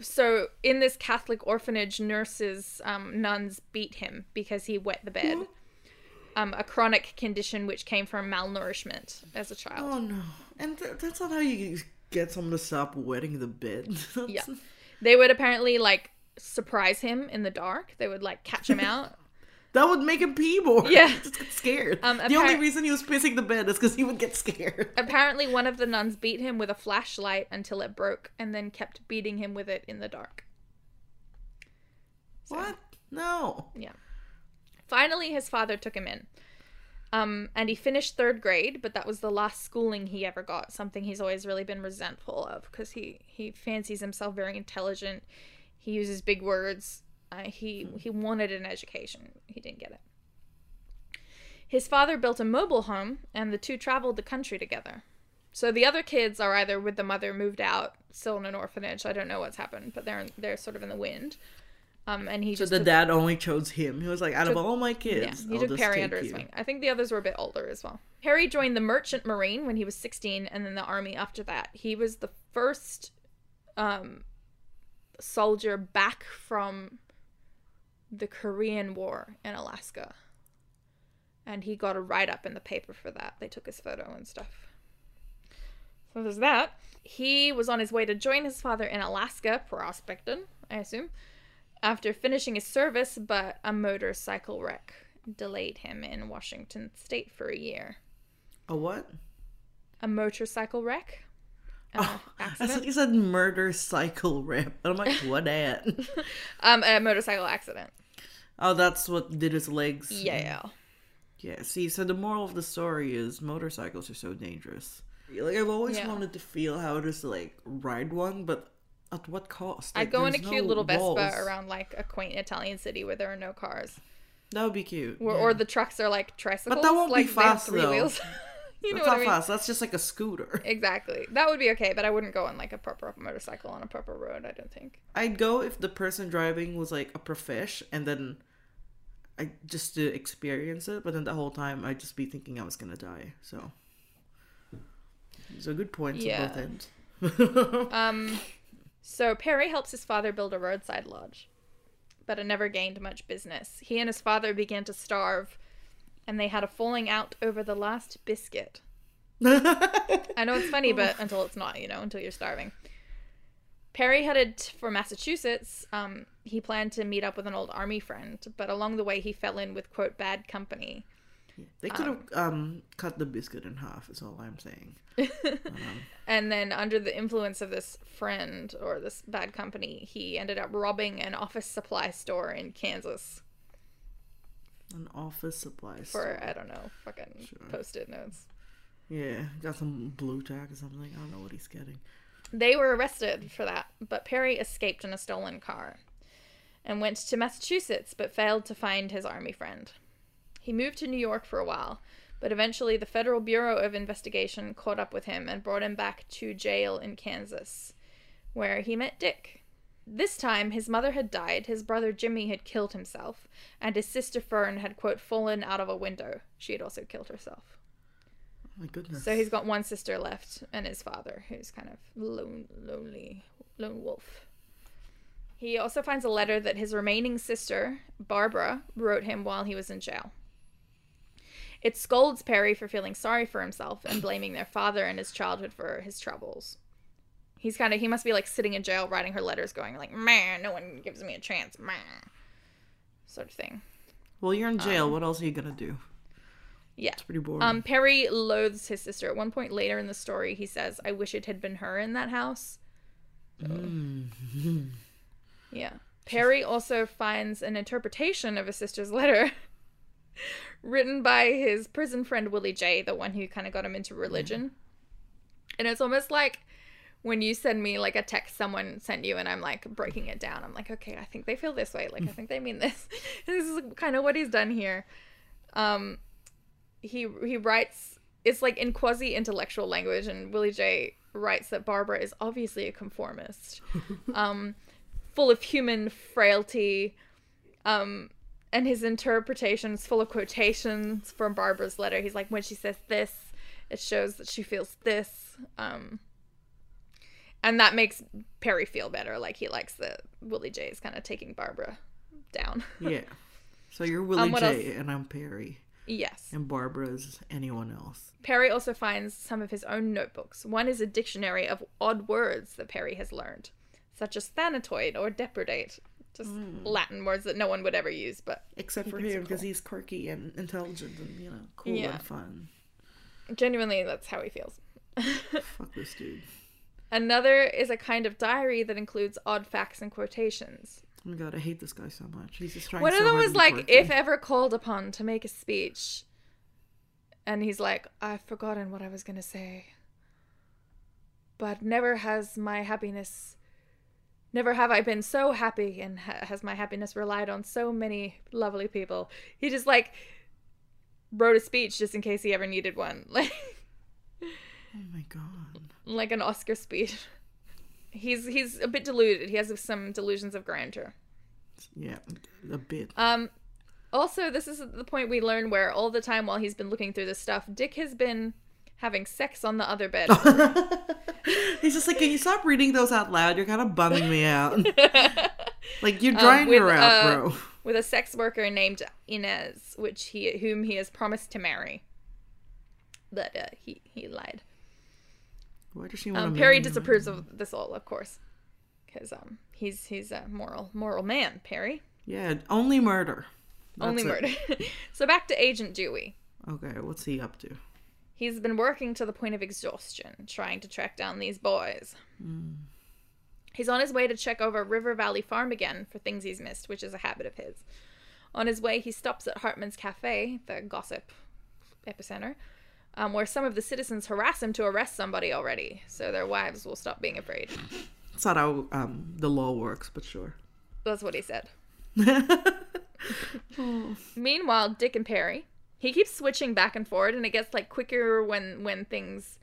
So in this Catholic orphanage, nurses, um, nuns beat him because he wet the bed. Um, a chronic condition which came from malnourishment as a child. Oh no, and th- that's not how you get someone to stop wetting the bed. Yeah. They would apparently like surprise him in the dark. They would like catch him out. That would make him pee more. Yeah. Just get scared. Um, the only reason he was pissing the bed is because he would get scared. apparently, one of the nuns beat him with a flashlight until it broke, and then kept beating him with it in the dark. So- What? No. Yeah. Finally, his father took him in. Um, and he finished third grade, but that was the last schooling he ever got. Something he's always really been resentful of because he he fancies himself very intelligent. He uses big words. Uh, he he wanted an education. He didn't get it. His father built a mobile home, and the two traveled the country together. So the other kids are either with the mother, moved out, still in an orphanage. I don't know what's happened, but they're they're sort of in the wind. Um, and he So just the took- dad only chose him. He was like, out of all my yeah, kids, he I'll took Perry under his you. wing. I think the others were a bit older as well. Perry joined the Merchant Marine when he was 16, and then the Army after that. He was the first um, soldier back from the Korean War in Alaska. And he got a write up in the paper for that. They took his photo and stuff. So there's that. He was on his way to join his father in Alaska, prospecting, I assume, after finishing his service, but a motorcycle wreck delayed him in Washington state for a year. A what? A motorcycle wreck? Uh, Oh, I thought accident? you said murder cycle rip. And I'm like, what at? Um, a motorcycle accident. oh, that's what did his legs. Yeah. Yeah, see, so the moral of the story is motorcycles are so dangerous. Like, I've always Yeah. wanted to feel how it is to, like, ride one, but at what cost? I'd go in a cute no little Vespa walls. around like a quaint Italian city where there are no cars. That would be cute. Or, yeah. or the trucks are like tricycles. that won't be like, have fast, three though. wheels. you know That's not I mean? fast. That's just like a scooter. Exactly. That would be okay, but I wouldn't go on like a proper motorcycle on a proper road, I don't think. I'd go if the person driving was like a profesh, and then I just to experience it. But then the whole time I'd just be thinking I was gonna die. So, so good points Yeah. on both ends. Um, so Perry helps his father build a roadside lodge, but it never gained much business. He and his father began to starve, and they had a falling out over the last biscuit. I know it's funny, but until it's not, you know, until you're starving. Perry headed for Massachusetts. Um, he planned to meet up with an old army friend, but along the way he fell in with quote bad company. they could have um, cut the biscuit in half. Is all I'm saying. And then, under the influence of this friend or this bad company, he ended up robbing an office supply store in Kansas An office supply for, store. I don't know, fucking Sure. post it notes. Yeah, got some blue tack or something. I don't know what he's getting. They were arrested for that, but Perry escaped in a stolen car and went to Massachusetts but failed to find his army friend. He moved to New York for a while, but eventually the Federal Bureau of Investigation caught up with him and brought him back to jail in Kansas, where he met Dick. This time, his mother had died, his brother Jimmy had killed himself, and his sister Fern had, quote, fallen out of a window. She had also killed herself. My goodness. So he's got one sister left, and his father, who's kind of lone, lonely, lone wolf. He also finds a letter that his remaining sister, Barbara, wrote him while he was in jail. It scolds Perry for feeling sorry for himself and blaming their father and his childhood for his troubles. He's kind of he must be like sitting in jail writing her letters, going like, "Man, no one gives me a chance, man," sort of thing. well, you're in jail. what else are you gonna do? Yeah. It's pretty boring. Um, Perry loathes his sister. At one point later in the story, he says, "I wish it had been her in that house." Mm. Yeah. Perry also finds an interpretation of his sister's letter written by his prison friend Willie-Jay, the one who kind of got him into religion. And it's almost like when you send me like a text someone sent you and I'm like breaking it down. I'm like, okay, I think they feel this way. Like I think they mean this. this is kind of what he's done here. Um he he writes it's like in quasi intellectual language and Willie-Jay writes that Barbara is obviously a conformist. um full of human frailty. Um, and his interpretations full of quotations from Barbara's letter. He's like, when she says this, it shows that she feels this. Um, and that makes Perry feel better. Like he likes that Willie-Jay is kind of taking Barbara down. yeah. So you're Willie Um, J, and I'm Perry, yes. and Barbara's anyone else. Perry also finds some of his own notebooks. One is a dictionary of odd words that Perry has learned, such as thanatoid or depredate. Just Latin words that no one would ever use, but Except for him, because cool. he's quirky and intelligent and you know cool Yeah. and fun. genuinely that's how he feels. Fuck this dude. Another is a kind of diary that includes odd facts and quotations. Oh my god, I hate this guy so much. He's just trying. One so of them was like, if ever called upon to make a speech. And he's like, I've forgotten what I was going to say. But never has my happiness, never have I been so happy, and ha- has my happiness relied on so many lovely people. He just like wrote a speech just in case he ever needed one. Like, Oh my god. Like an Oscar speech. He's he's a bit deluded. He has some delusions of grandeur. Yeah, a bit. Um, also, this is the point we learn where all the time while he's been looking through this stuff, Dick has been having sex on the other bed. He's just like, can you stop reading those out loud? You're kind of bumming me out. like you're Um, drying with, her out, uh, bro. with a sex worker named Inez, which he whom he has promised to marry. But uh, he he lied. Why does she want Um, Perry disapproves of this all, of course, because um he's he's a moral moral man. Perry Yeah, only murder. only That's it. murder. so back to Agent Dewey. Okay, what's he up to? He's been working to the point of exhaustion, trying to track down these boys. He's on his way to check over River Valley Farm again for things he's missed, which is a habit of his. On his way, he stops at Hartman's Cafe, the gossip epicenter, um, where some of the citizens harass him to arrest somebody already, so their wives will stop being afraid. That's not how um, the law works, but sure. That's what he said. Meanwhile, Dick and Perry, he keeps switching back and forward, and it gets like quicker when when things,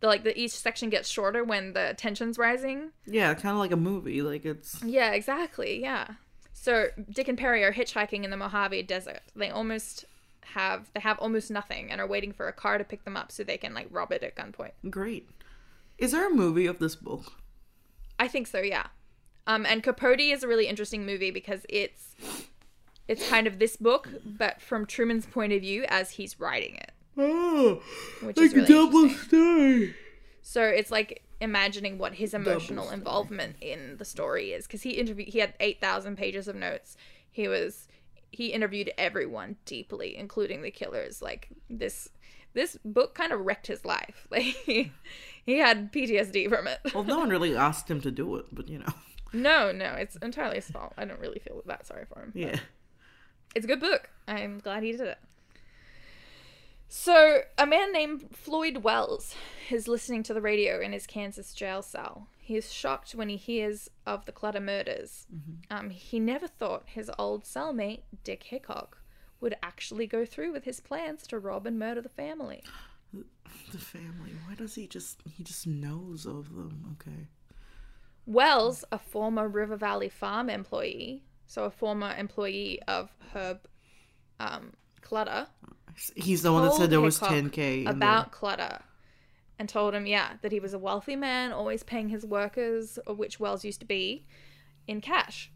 the like the each section gets shorter when the tension's rising. yeah, kind of like a movie. Like it's Yeah, exactly. Yeah. So Dick and Perry are hitchhiking in the Mojave Desert. They almost have they have almost nothing and are waiting for a car to pick them up so they can like rob it at gunpoint. great. Is there a movie of this book? I think so, yeah. Um, and Capote is a really interesting movie because it's it's kind of this book, but from Truman's point of view as he's writing it, Oh, which is really interesting. story. So it's like imagining what his emotional involvement in the story is because he interviewed he had 8000 pages of notes he was he interviewed everyone deeply including the killers. Like this this book kind of wrecked his life. Like he, he had ptsd from it. Well, no one really asked him to do it, but you know, no no it's entirely his fault. I don't really feel that sorry for him yeah. it's a good book. I'm glad he did it. So, a man named Floyd Wells is listening to the radio in his Kansas jail cell. He is shocked when he hears of the Clutter murders. Um, he never thought his old cellmate, Dick Hickok, would actually go through with his plans to rob and murder the family. The family. Why does he just he just knows of them? Okay. Wells, a former River Valley Farm employee, so a former employee of Herb um, Clutter, He's the one that said there was 10k in about Clutter and told him, yeah, that he was a wealthy man, always paying his workers, which Wells used to be, in cash.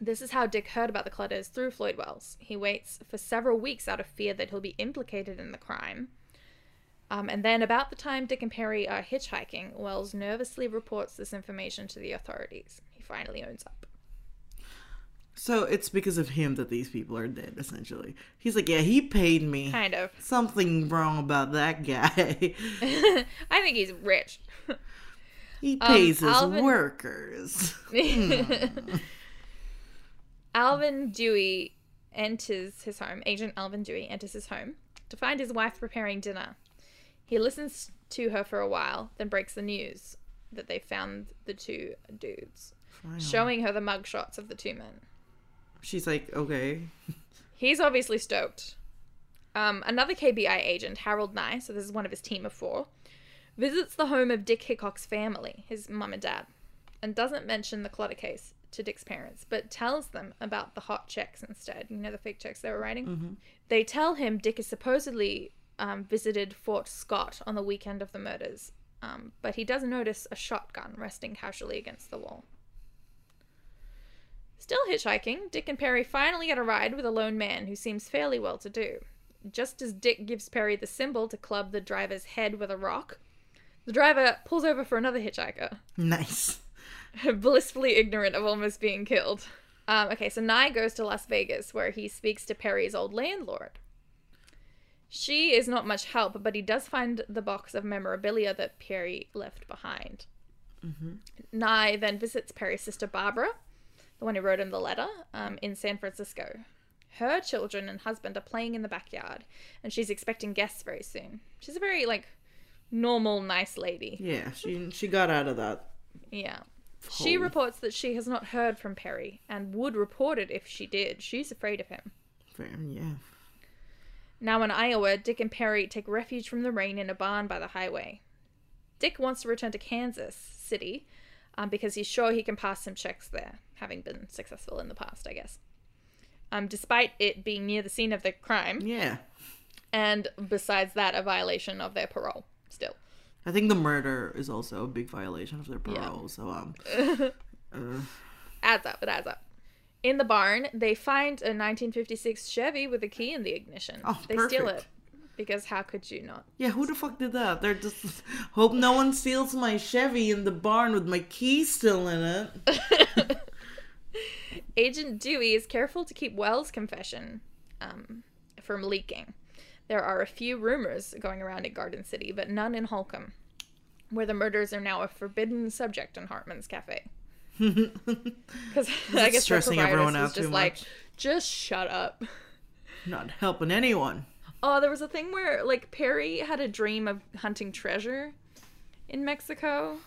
This is how Dick heard about the Clutters through Floyd Wells. He waits for several weeks out of fear that he'll be implicated in the crime. Um, and then, about the time Dick and Perry are hitchhiking, Wells nervously reports this information to the authorities. He finally owns up. So it's because of him that these people are dead, essentially. He's like, yeah, he paid me. Kind of. Something wrong about that guy. I think he's rich. he um, pays his Alvin- workers. Hmm. Alvin Dewey enters his home. Agent Alvin Dewey enters his home to find his wife preparing dinner. He listens to her for a while, then breaks the news that they found the two dudes, Finally. showing her the mugshots of the two men. She's like, okay. He's obviously stoked. Um, another KBI agent, Harold Nye, so this is one of his team of four, visits the home of Dick Hickok's family, his mum and dad, and doesn't mention the clutter case to Dick's parents, but tells them about the hot checks instead. You know, the fake checks they were writing? They tell him Dick has supposedly um, visited Fort Scott on the weekend of the murders, um, but he does notice a shotgun resting casually against the wall. Still hitchhiking, Dick and Perry finally get a ride with a lone man who seems fairly well to do. Just as Dick gives Perry the symbol to club the driver's head with a rock, the driver pulls over for another hitchhiker, Nice. blissfully ignorant of almost being killed. Um, okay, so Nye goes to Las Vegas where he speaks to Perry's old landlord. She is not much help, but he does find the box of memorabilia that Perry left behind. Nye then visits Perry's sister Barbara, the one who wrote him the letter, um, in San Francisco. Her children and husband are playing in the backyard, and she's expecting guests very soon. She's a very like normal, nice lady. Yeah, she she got out of that. Yeah. She reports that she has not heard from Perry and would report it if she did. She's afraid of him. Fair, yeah. Now in Iowa, Dick and Perry take refuge from the rain in a barn by the highway. Dick wants to return to Kansas City um, because he's sure he can pass some checks there, having been successful in the past, I guess. Um, despite it being near the scene of the crime, Yeah. and besides that, a violation of their parole. Still, I think the murder is also a big violation of their Yeah. parole. So um, uh, adds up. It adds up. In the barn, they find a 1956 Chevy with a key in the ignition. Oh, they steal it because how could you not? yeah, who the fuck did that? They're just hope no one steals my Chevy in the barn with my key still in it. Agent Dewey is careful to keep Wells' confession um, from leaking. There are a few rumors going around in Garden City, but none in Holcomb, where the murders are now a forbidden subject in Hartman's Cafe. Because I guess stressing everyone out just like, much. just shut up. Not helping anyone. Oh, there was a thing where like Perry had a dream of hunting treasure in Mexico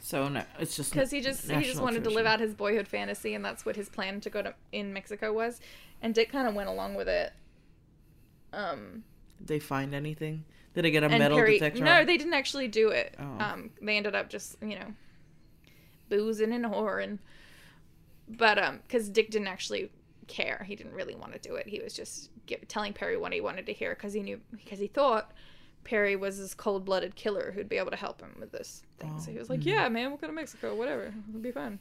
So no, it's just because he just he just wanted to live out his boyhood fantasy, and that's what his plan to go to in Mexico was. And Dick kind of went along with it. Um, Did they find anything? Did they get a metal Perry, detector? no, they didn't actually do it. Oh. Um, they ended up just you know boozing and whoring, but um, because Dick didn't actually care, he didn't really want to do it. He was just give, telling Perry what he wanted to hear because he knew because he thought Perry was this cold-blooded killer who'd be able to help him with this thing. so he was like, "Yeah, man, we'll go to Mexico, whatever, it'll be fun.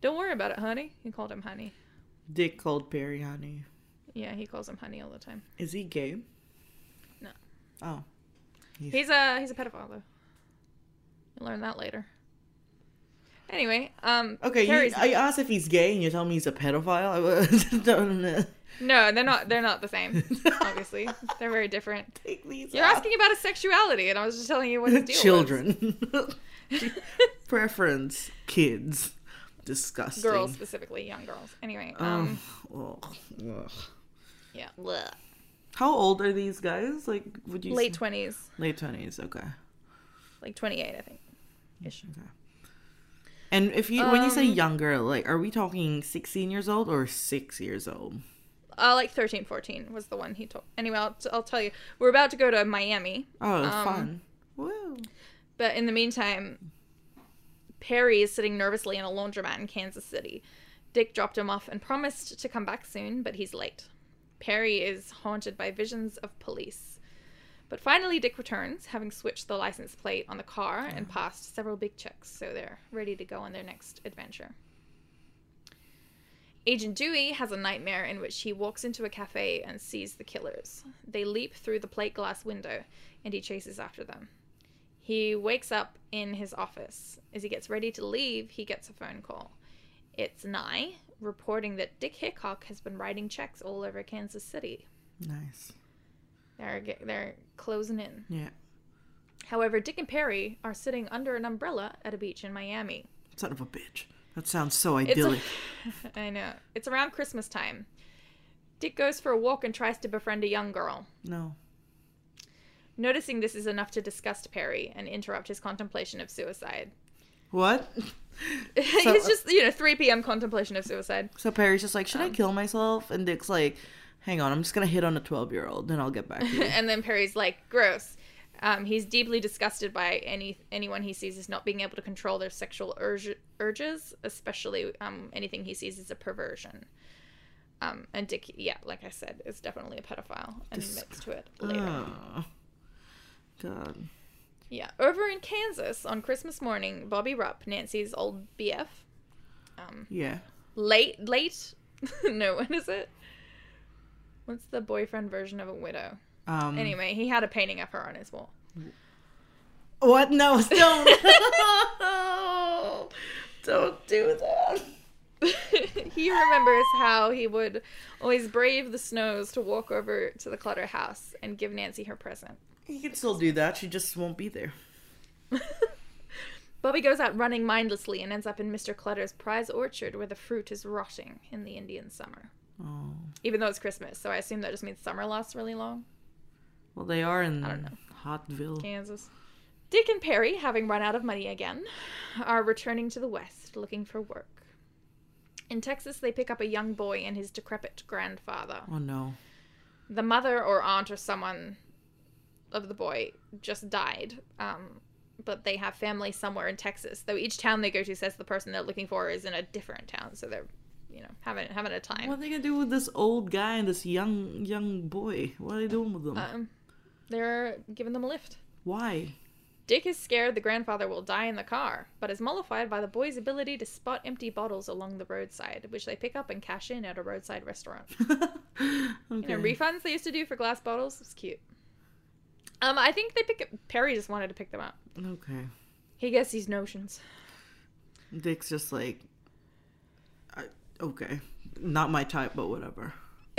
Don't worry about it, honey." He called him honey. Dick called Perry honey. Yeah, he calls him honey all the time. Is he gay? No. Oh. He's a he's a pedophile though. You'll learn that later. Anyway, um, Okay, you, I asked if he's gay, and you tell me he's a pedophile. I don't know. no, they're not. They're not the same. Obviously, they're very different. Take these You're out. asking about a sexuality, and I was just telling you what his deal Children. Preference. Kids. Disgusting. girls specifically, young girls. Anyway, um, Um, ugh, ugh. yeah. Blech. How old are these guys? Like, would you Late twenties, late twenties? Okay. like twenty eight, I think. Ish. And if you when you say Um, younger, like, are we talking sixteen years old or six years old? Uh, like 13, 14 was the one he told. Anyway, I'll, t- I'll tell you. We're about to go to Miami, Oh, Um, fun. Woo. but in the meantime, Perry is sitting nervously in a laundromat in Kansas City. Dick dropped him off and promised to come back soon, but he's late. Perry is haunted by visions of police. But finally, Dick returns, having switched the license plate on the car and passed several big checks, so they're ready to go on their next adventure. Agent Dewey has a nightmare in which he walks into a cafe and sees the killers. They leap through the plate glass window, and he chases after them. He wakes up in his office. As he gets ready to leave, he gets a phone call. It's Nye reporting that Dick Hickok has been writing checks all over Kansas City. Nice. They're they're closing in. Yeah. However, Dick and Perry are sitting under an umbrella at a beach in Miami. Son of a bitch. That sounds so It's idyllic. I know. It's around Christmas time. Dick goes for a walk and tries to befriend a young girl. no. Noticing this is enough to disgust Perry and interrupt his contemplation of suicide. What? it's just, you know, 3 p.m. contemplation of suicide. So Perry's just like, should I Um, kill myself? And Dick's like, hang on, I'm just gonna hit on a 12 year old, then I'll get back to you. and then Perry's like, gross. Um, he's deeply disgusted by any anyone he sees as not being able to control their sexual urge, urges, especially um, anything he sees as a perversion. Um, and Dick, yeah, like I said, is definitely a pedophile and Dis- admits to it later. Oh. God. Yeah, over in Kansas on Christmas morning, Bobby Rupp, Nancy's old BF, um, Yeah. late, late, no, what is it? What's the boyfriend version of a widow? Um, Anyway, he had a painting of her on his wall. What? No, don't. don't do that. he remembers how he would always brave the snows to walk over to the Clutter house and give Nancy her present. He can still do that. She just won't be there. Bobby goes out running mindlessly and ends up in Mr. Clutter's prize orchard where the fruit is rotting in the Indian summer. Oh. Even though it's Christmas, so I assume that just means summer lasts really long. Well, they are in I don't know. Hotville. Kansas. Dick and Perry, having run out of money again, are returning to the West looking for work. In Texas, they pick up a young boy and his decrepit grandfather. Oh no. the mother or aunt or someone of the boy just died. Um, but they have family somewhere in Texas. Though each town they go to says the person they're looking for is in a different town, so they're, you know, having having a time. What are they gonna do with this old guy and this young young boy? What are they doing with them? Um, they're giving them a lift. Why? Dick is scared the grandfather will die in the car, but is mollified by the boy's ability to spot empty bottles along the roadside, which they pick up and cash in at a roadside restaurant. okay. You know, refunds they used to do for glass bottles. It's cute. Um, I think they pick. Perry just wanted to pick them up. okay. He gets these notions. Dick's just like, I, okay, not my type, but whatever.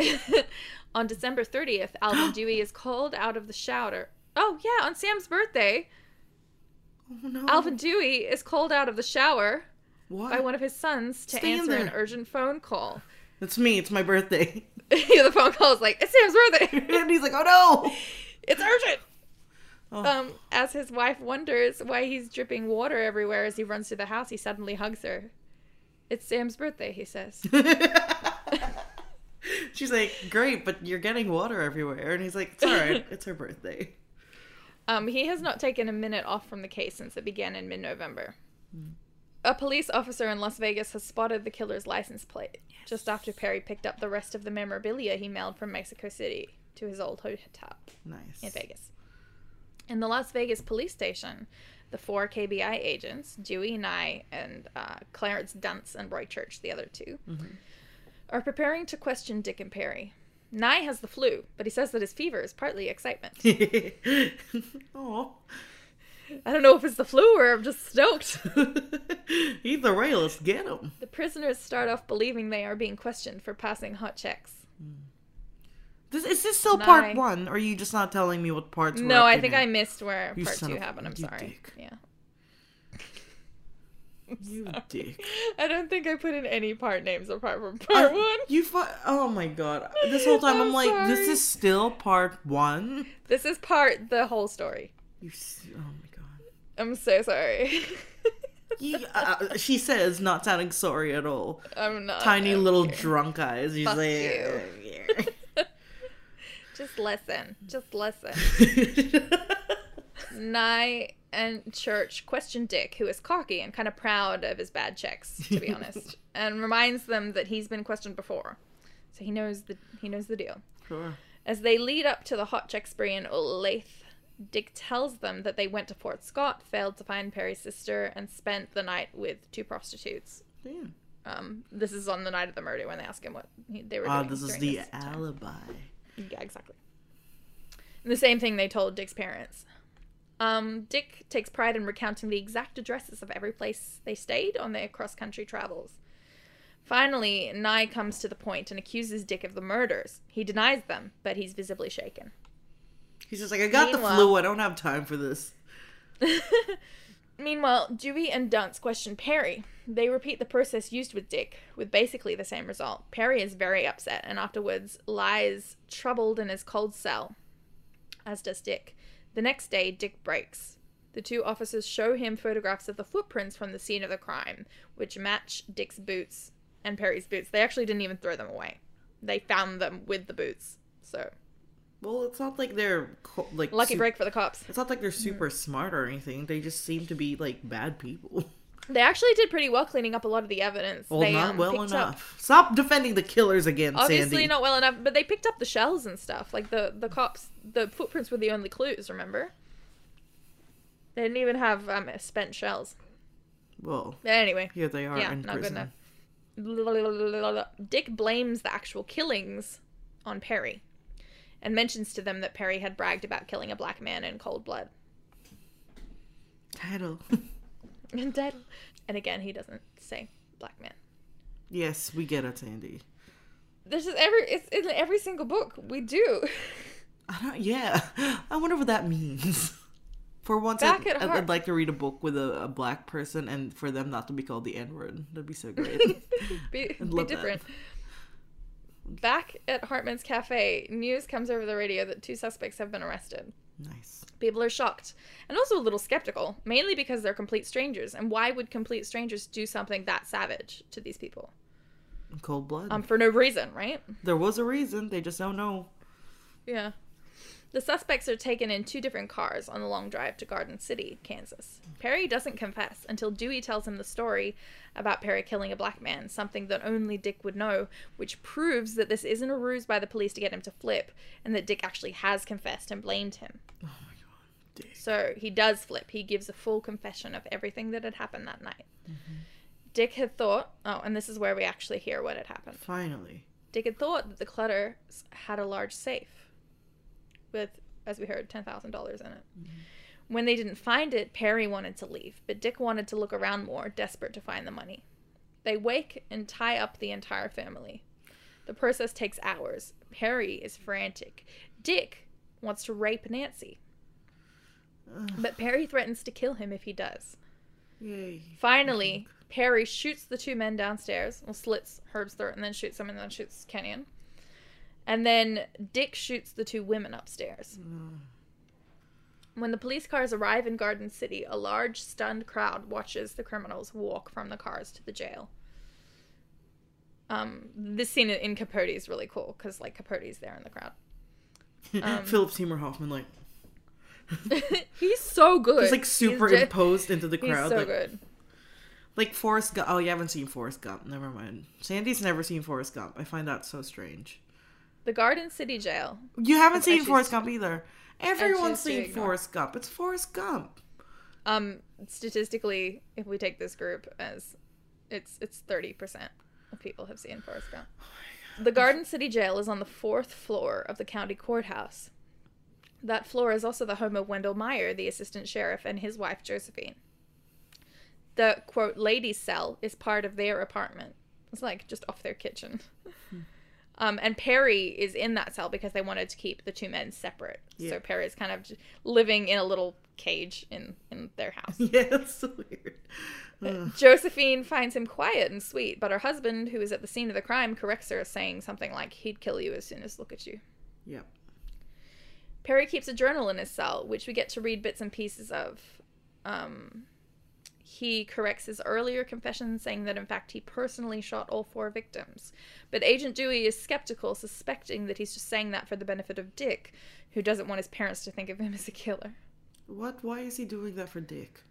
on December 30th, Alvin Dewey is called out of the shower. Oh, yeah, on Sam's birthday, Oh no. Alvin Dewey is called out of the shower What? by one of his sons to Stay answer an urgent phone call. It's me. It's my birthday. the phone call is like, it's Sam's birthday. and he's like, oh no. it's urgent. Oh. Um, as his wife wonders why he's dripping water everywhere as he runs through the house, he suddenly hugs her. It's Sam's birthday, he says. She's like, great, but you're getting water everywhere. And he's like, it's all right. It's her birthday. Um, he has not taken a minute off from the case since it began in mid November. A police officer in Las Vegas has spotted the killer's license plate just after Perry picked up the rest of the memorabilia he mailed from Mexico City to his old hotel Nice. in Vegas. In the Las Vegas police station, the four KBI agents, Dewey Nye and uh, Clarence Duntz and Roy Church, the other 2 are preparing to question Dick and Perry. Nye has the flu, but he says that his fever is partly excitement. oh. I don't know if it's the flu or I'm just stoked. Either way, let's get him. The prisoners start off believing they are being questioned for passing hot checks. Hmm. This, is this still part one? Or are you just not telling me what parts No, I think? I missed where You part two happened. I'm sorry. dick. Yeah. You dick. I don't think I put in any part names apart from part Uh, one. You fu- Oh my god. This whole time I'm, I'm like, this is still part one. This is part the whole story. You. s- Oh my god. I'm so sorry. You, uh, she says, not sounding sorry at all. I'm not. Tiny I'm little here. drunk eyes. She's Fuck like, you. "Yeah." Just listen. Just listen. Nye and Church question Dick, who is cocky and kind of proud of his bad checks, to be honest, and reminds them that he's been questioned before, so he knows the he knows the deal. sure. As they lead up to the hot check spree in Olathe, Dick tells them that they went to Fort Scott, failed to find Perry's sister, and spent the night with two prostitutes. Damn. Um, this is on the night of the murder when they ask him what he, they were Ah, doing. this is the this time. alibi. Yeah, exactly. And the same thing they told Dick's parents. Um, Dick takes pride in recounting the exact addresses of every place they stayed on their cross country travels. Finally, Nye comes to the point and accuses Dick of the murders. He denies them, but he's visibly shaken. He's just like, I got the flu. I don't have time for this. Meanwhile, Dewey and Duntz question Perry. They repeat the process used with Dick, with basically the same result. Perry is very upset and afterwards lies troubled in his cold cell, as does Dick. The next day, Dick breaks. The two officers show him photographs of the footprints from the scene of the crime, which match Dick's boots and Perry's boots. They actually didn't even throw them away. They found them with the boots. So, Well, it's not like they're co- like lucky su- break for the cops. It's not like they're mm-hmm. super smart or anything. They just seem to be like bad people. They actually did pretty well cleaning up a lot of the evidence. Well, they, not um, well picked up- enough. Stop defending the killers again, Obviously Sandy. not well enough, but they picked up the shells and stuff. Like the the cops, the footprints were the only clues. Remember? They didn't even have um, spent shells. Well, anyway, here they are Yeah, in not good prison. enough. Dick blames the actual killings on Perry, and mentions to them that Perry had bragged about killing a black man in cold blood. Title. And dead. And again, he doesn't say black man. yes, we get it, Sandy. This is every it's in every single book we do. I don't. Yeah, I wonder what that means. For once, Back I'd, at I'd, like to read a book with a, a black person and for them not to be called the N word. That'd be so great. be, be love that. different. Back at Hartman's cafe, news comes over the radio that two suspects have been arrested. Nice. People are shocked and also a little skeptical, mainly because they're complete strangers. And why would complete strangers do something that savage to these people? Cold blood. Um, for no reason, right? there was a reason. They just don't know. Yeah. The suspects are taken in two different cars on the long drive to Garden City, Kansas. Perry doesn't confess until Dewey tells him the story about Perry killing a black man, something that only Dick would know, which proves that this isn't a ruse by the police to get him to flip, and that Dick actually has confessed and blamed him. Oh my god. Dick. So he does flip. He gives a full confession of everything that had happened that night. Mm-hmm. Dick had thought, oh, and this is where we actually hear what had happened. Finally. Dick had thought that the Clutters had a large safe with, as we heard, $10,000 in it. Mm-hmm. When they didn't find it, Perry wanted to leave, but Dick wanted to look around more, desperate to find the money. They wake and tie up the entire family. The process takes hours. Perry is frantic. Dick wants to rape Nancy, Ugh, but Perry threatens to kill him if he does. yay. Finally, Perry shoots the two men downstairs, well, slits Herb's throat and then shoots him and then shoots Kenyon. And then Dick shoots the two women upstairs. When the police cars arrive in Garden City, a large, stunned crowd watches the criminals walk from the cars to the jail. Um, this scene in Capote is really cool because, like, Capote's there in the crowd. Um, Philip Seymour Hoffman, like, he's so good. he's like He's superimposed into the He's crowd. so like, good. like Forrest Gump. Oh, you haven't seen Forrest Gump. Never mind. Sandy's never seen Forrest Gump. I find that so strange. The Garden City jail. You haven't seen Forrest Gump either. Everyone's seen. Forrest Gump. It's Forrest Gump. Um, statistically, if we take this group as, it's it's thirty percent of people have seen Forrest Gump. The Garden City Jail is on the fourth floor of the county courthouse. That floor is also the home of Wendell Meyer, the assistant sheriff, and his wife Josephine. The quote ladies' cell is part of their apartment. It's like just off their kitchen. Um, and Perry is in that cell because they wanted to keep the two men separate. Yeah. So Perry is kind of living in a little cage in, in their house. Yeah, that's so weird. Ugh. Josephine finds him quiet and sweet, but her husband, who is at the scene of the crime, corrects her, saying something like, he'd kill you as soon as look at you. Yep. Perry keeps a journal in his cell, which we get to read bits and pieces of. Um, he corrects his earlier confession, saying that in fact he personally shot all four victims. But Agent Dewey is skeptical, suspecting that he's just saying that for the benefit of Dick, who doesn't want his parents to think of him as a killer. What? Why is he doing that for Dick?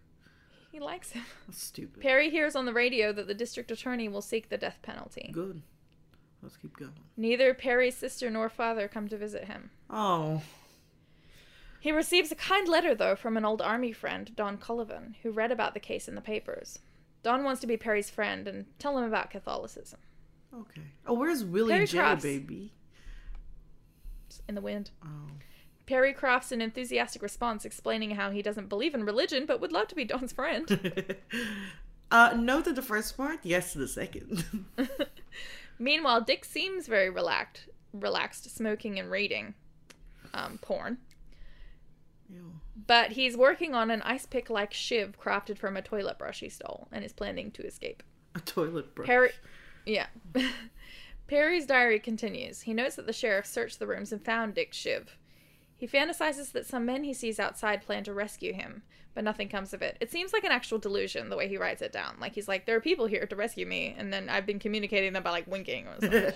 He likes him. That's stupid. Perry hears on the radio that the district attorney will seek the death penalty. Good. Let's keep going. Neither Perry's sister nor father come to visit him. Oh. He receives a kind letter, though, from an old army friend, Don Cullivan, who read about the case in the papers. Don wants to be Perry's friend and tell him about Catholicism. Okay. Oh, where's Willie Perry J, Crofts. baby? It's in the wind. Oh. Perry crafts an enthusiastic response explaining how he doesn't believe in religion but would love to be Don's friend. uh, no to the first part, yes to the second. Meanwhile, Dick seems very relaxed, relaxed, smoking and reading um, porn. Ew. But he's working on an ice pick like shiv crafted from a toilet brush he stole and is planning to escape. A toilet brush. Perry. Yeah. Perry's diary continues. He notes that the sheriff searched the rooms and found Dick Shiv. He fantasizes that some men he sees outside plan to rescue him, but nothing comes of it. It seems like an actual delusion the way he writes it down. Like he's like, there are people here to rescue me, and then I've been communicating them by like winking or something.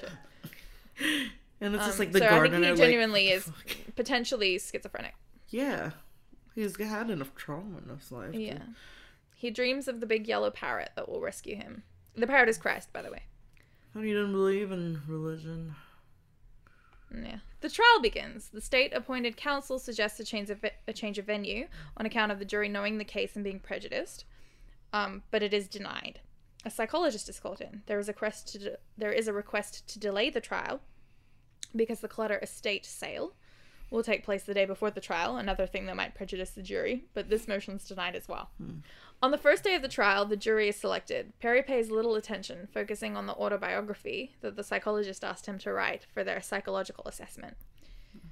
and it's just Um, like the so I think gardener. he like, genuinely is potentially schizophrenic. Yeah. He's had enough trauma in his life. to- Yeah. He dreams of the big yellow parrot that will rescue him. The parrot is Christ, by the way. And he didn't believe in religion. Yeah. The trial begins. The state appointed counsel suggests a change of a change of venue on account of the jury knowing the case and being prejudiced, um, but it is denied. A psychologist is called in. There is a request to de- there is a request to delay the trial because the Clutter estate sale will take place the day before the trial, another thing that might prejudice the jury, but this motion is denied as well. On the first day of the trial, the jury is selected. Perry pays little attention, focusing on the autobiography that the psychologist asked him to write for their psychological assessment.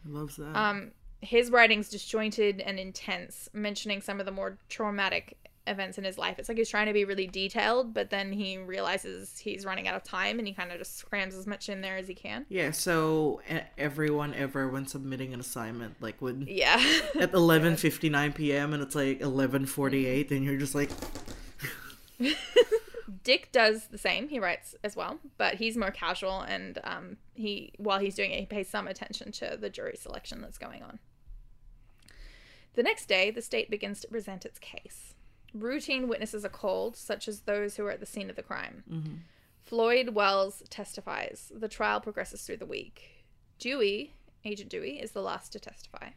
Loves that. Um, his writing's disjointed and intense, mentioning some of the more traumatic events in his life. It's like he's trying to be really detailed, but then he realizes he's running out of time and he kind of just crams as much in there as he can. yeah, so everyone ever when submitting an assignment, like when Yeah. at 11:59 p.m. and it's like 11:48, then you're just like, Dick does the same. He writes as well, but he's more casual, and um, he while he's doing it, he pays some attention to the jury selection that's going on. The next day, the state begins to present its case. Routine witnesses are called, such as those who were at the scene of the crime. Mm-hmm. Floyd Wells testifies. The trial progresses through the week. Dewey, Agent Dewey, is the last to testify.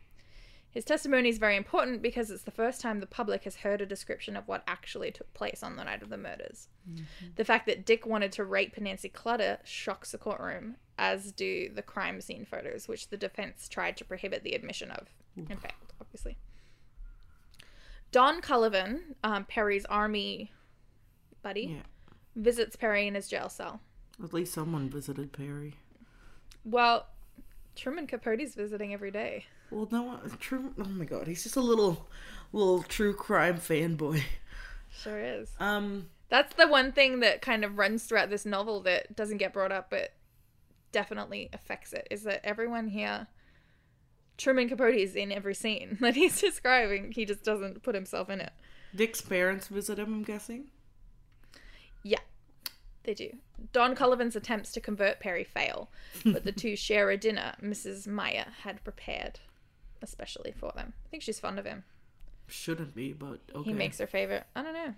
His testimony is very important because it's the first time the public has heard a description of what actually took place on the night of the murders. Mm-hmm. The fact that Dick wanted to rape Nancy Clutter shocks the courtroom, as do the crime scene photos, which the defense tried to prohibit the admission of. In fact, obviously. Don Cullivan, um, Perry's army buddy, yeah. visits Perry in his jail cell. At least someone visited Perry. Well, Truman Capote's visiting every day. Well, no, true. Oh my god, he's just a little, little true crime fanboy. Sure is. Um, That's the one thing that kind of runs throughout this novel that doesn't get brought up, but definitely affects it. Is that everyone here, Truman Capote is in every scene that he's describing. He just doesn't put himself in it. Dick's parents visit him. I'm guessing. Yeah, they do. Don Cullivan's attempts to convert Perry fail, but the two share a dinner Mrs. Meyer had prepared, especially for them. I think she's fond of him. Shouldn't be, but okay. He makes her favorite. I don't know.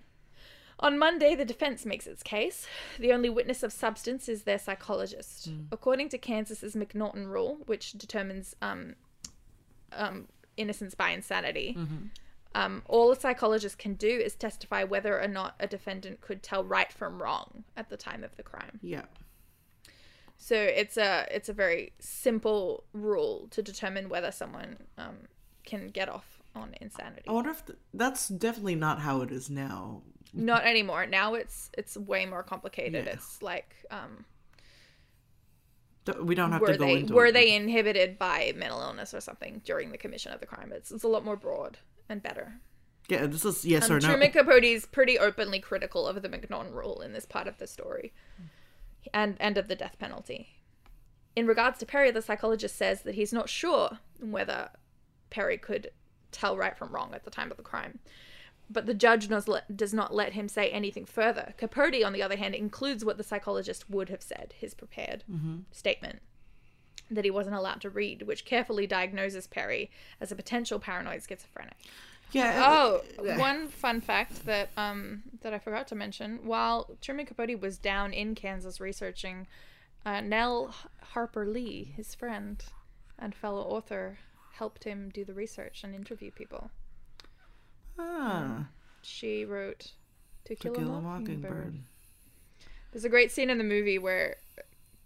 On Monday, the defense makes its case. The only witness of substance is their psychologist. According to Kansas's McNaughton rule, which determines um, um, innocence by insanity, um, all a psychologist can do is testify whether or not a defendant could tell right from wrong at the time of the crime. Yeah. So it's a it's a very simple rule to determine whether someone um, can get off on insanity. I wonder if th- that's definitely not how it is now. not anymore now it's it's way more complicated Yeah. it's like um We don't have were to go they into were it. they inhibited by mental illness or something during the commission of the crime? It's it's a lot more broad and better. Yeah, this is yes Um, or no. Truman Capote's pretty openly critical of the mcnaughton rule in this part of the story, and and of the death penalty. In regards to Perry, the psychologist says that he's not sure whether Perry could tell right from wrong at the time of the crime, but the judge does, let, does not let him say anything further. Capote, on the other hand, includes what the psychologist would have said, his prepared statement that he wasn't allowed to read, which carefully diagnoses Perry as a potential paranoid schizophrenic. yeah. Oh, uh, one fun fact that um that I forgot to mention: while Truman Capote was down in Kansas researching, uh, Nell Harper Lee, his friend and fellow author, helped him do the research and interview people. Ah, She wrote "To To Kill, Kill a Mockingbird." Mockingbird. There's a great scene in the movie where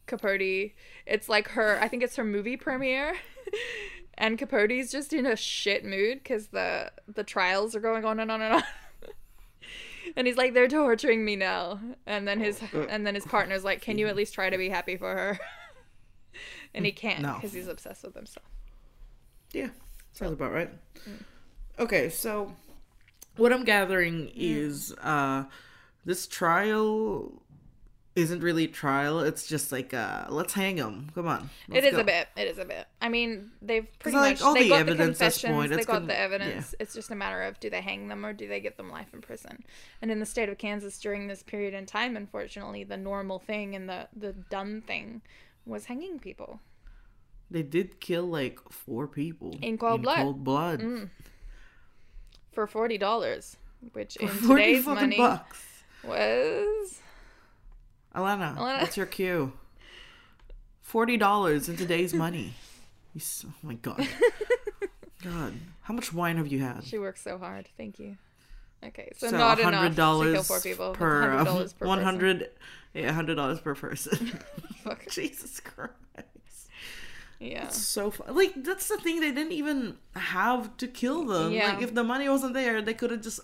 Capote, it's like her, I think it's her movie premiere, and Capote's just in a shit mood because the the trials are going on and on and on. and he's like, they're torturing me now. And then his and then his partner's like, can you at least try to be happy for her? and he can't No. because he's obsessed with himself. Yeah, sounds about right. Mm. Okay, so what I'm gathering Mm. is uh this trial isn't really a trial. It's just like uh let's hang them. Come on. It is go. a bit. It is a bit. I mean, they've pretty like, much all they the got evidence the confessions. point, they got gonna- the evidence. It's just a matter of do they hang them or do they get them life in prison? And in the state of Kansas during this period in time, unfortunately, the normal thing and the the done thing was hanging people. They did kill like four people In cold blood. Mm. Cold blood. For forty dollars, which in today's money bucks. was Alana, Alana. what's your cue? Forty dollars in today's money. You s- oh my god. God, how much wine have you had? she works so hard. Thank you. Okay, so, So not enough to kill four people. per hundred um, dollars per hundred, yeah, hundred dollars per person. Fuck. Jesus Christ, Yeah. so fun. Like that's the thing. They didn't even have to kill them. Yeah. Like if the money wasn't there, they could have just.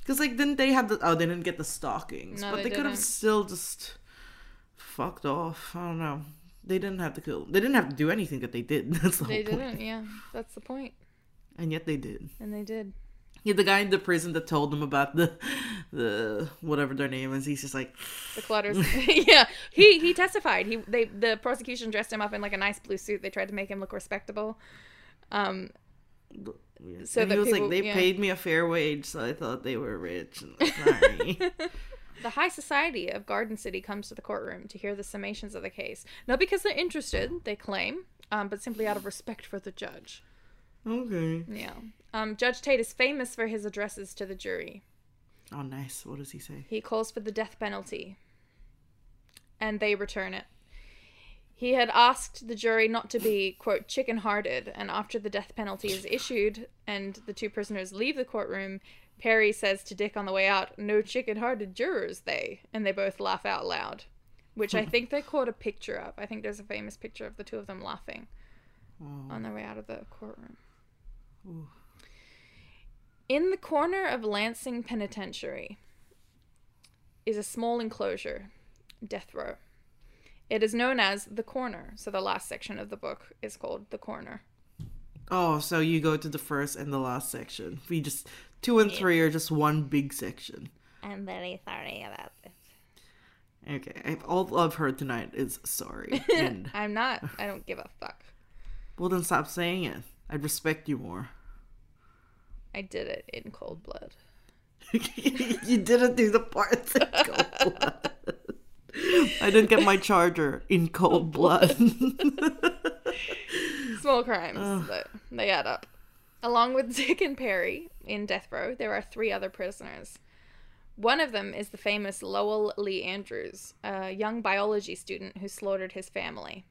Because like didn't they have the? Oh, they didn't get the stockings, No, but they they, could have still just fucked off. I don't know. They didn't have to kill. They didn't have to do anything that they did. That's the They whole point. didn't. Yeah, that's the point. And yet they did. And they did. Yeah, the guy in the prison that told them about the, the whatever their name is. He's just like, The clutters. yeah, he he testified. He they the prosecution dressed him up in like a nice blue suit. They tried to make him look respectable. Um. So and he was people- like, they yeah. paid me a fair wage, so I thought they were rich. And Sorry. the high society of Garden City comes to the courtroom to hear the summations of the case, not because they're interested, they claim, um, but simply out of respect for the judge. Okay. Yeah. Um, judge Tate is famous for his addresses to the jury. Oh, nice. What does he say? He calls for the death penalty. And they return it. He had asked the jury not to be, quote, chicken hearted, and after the death penalty is issued and the two prisoners leave the courtroom, Perry says to Dick on the way out, No chicken hearted jurors, they. And they both laugh out loud, which I think they caught a picture of. I think there's a famous picture of the two of them laughing Oh. on their way out of the courtroom. Ooh. In the corner of Lansing Penitentiary is a small enclosure, death row. It is known as the corner, so the last section of the book is called the corner. Oh, so you go to the first and the last section. We just two and three are just one big section. I'm very sorry about this. Okay, I- all I've heard tonight is sorry. and I'm not. I don't give a fuck. well, then stop saying it. I'd respect you more. I did it in cold blood. you didn't do the parts in cold blood. I didn't get my charger in cold blood. Small crimes, but they add up. Along with Dick and Perry in death row, there are three other prisoners. One of them is the famous Lowell Lee Andrews, a young biology student who slaughtered his family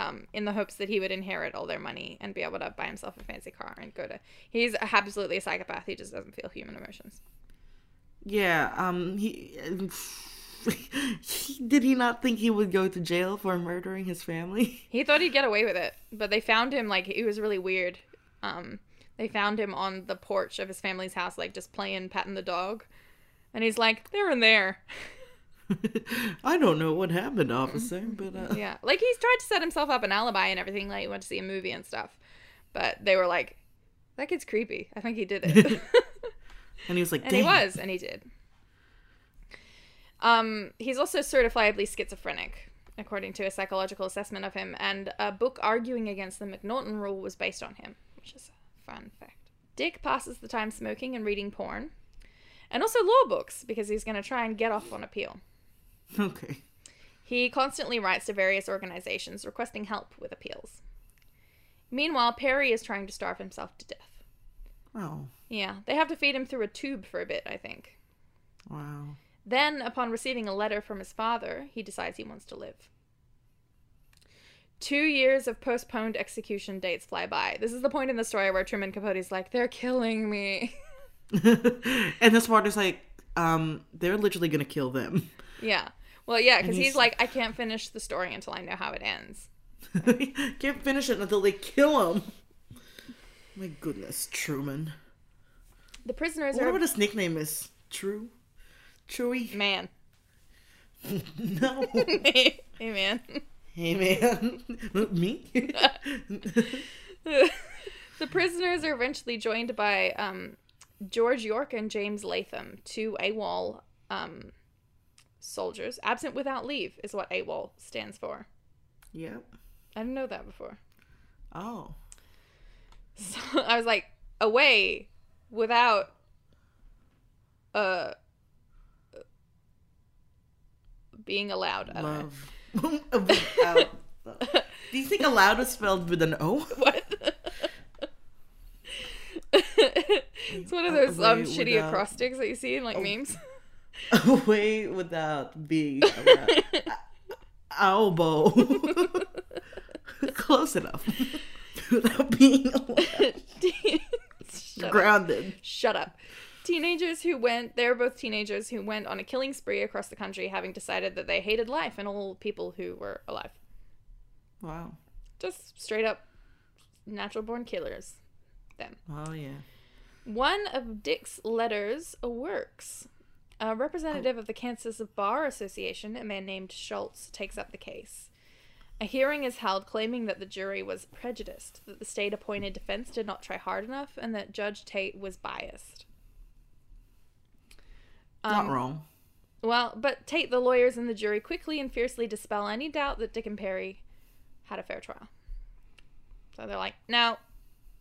um, in the hopes that he would inherit all their money and be able to buy himself a fancy car and go to. He's absolutely a psychopath. He just doesn't feel human emotions. yeah, um, he, he did he not think he would go to jail for murdering his family? He thought he'd get away with it, but they found him like it was really weird. Um, they found him on the porch of his family's house, like just playing patting the dog, and he's like, "They're in there." I don't know what happened, officer, but uh, Yeah, like he's tried to set himself up an alibi and everything. Like he went to see a movie and stuff, but they were like, "That kid's creepy." I think he did it, and he was like, and "Damn." he was, and he did. Um, he's also certifiably schizophrenic, according to a psychological assessment of him, and a book arguing against the McNaughton rule was based on him, which is a fun fact. Dick passes the time smoking and reading porn, and also law books because he's going to try and get off on appeal. Okay. He constantly writes to various organizations requesting help with appeals. Meanwhile, Perry is trying to starve himself to death. Oh, Yeah, they have to feed him through a tube for a bit, I think. wow. Then, upon receiving a letter from his father, he decides he wants to live. Two years of postponed execution dates fly by. This is the point in the story where Truman Capote's like, they're killing me. and this part is like, um, they're literally gonna kill them. yeah. Well, yeah, because he's- he's like, I can't finish the story until I know how it ends. Can't finish it until they kill him. My goodness, Truman. The prisoners wonder are. what his nickname is. True? Chewy? Man. No. hey, man. hey, man. Me? the prisoners are eventually joined by um, George York and James Latham, two AWOL um, soldiers. Absent without leave is what AWOL stands for. yep. I didn't know that before. Oh. So I was like, away without uh being allowed. I. Love. Without- Do you think allowed is spelled with an O? What? it's one of those um shitty without- acrostics that you see in like Oh. memes. Away without being. Elbow. Close enough. without being. Shut up. grounded. Shut up. Teenagers who went, they're both teenagers who went on a killing spree across the country, having decided that they hated life and all people who were alive. Wow. Just straight up natural born killers. Them. Oh yeah. One of Dick's letters works. A representative of the Kansas Bar Association, a man named Schultz, takes up the case. A hearing is held claiming that the jury was prejudiced, that the state appointed defense did not try hard enough, and that Judge Tate was biased. Not Um, wrong. Well, but Tate, the lawyers, and the jury quickly and fiercely dispel any doubt that Dick and Perry had a fair trial. So they're like, no,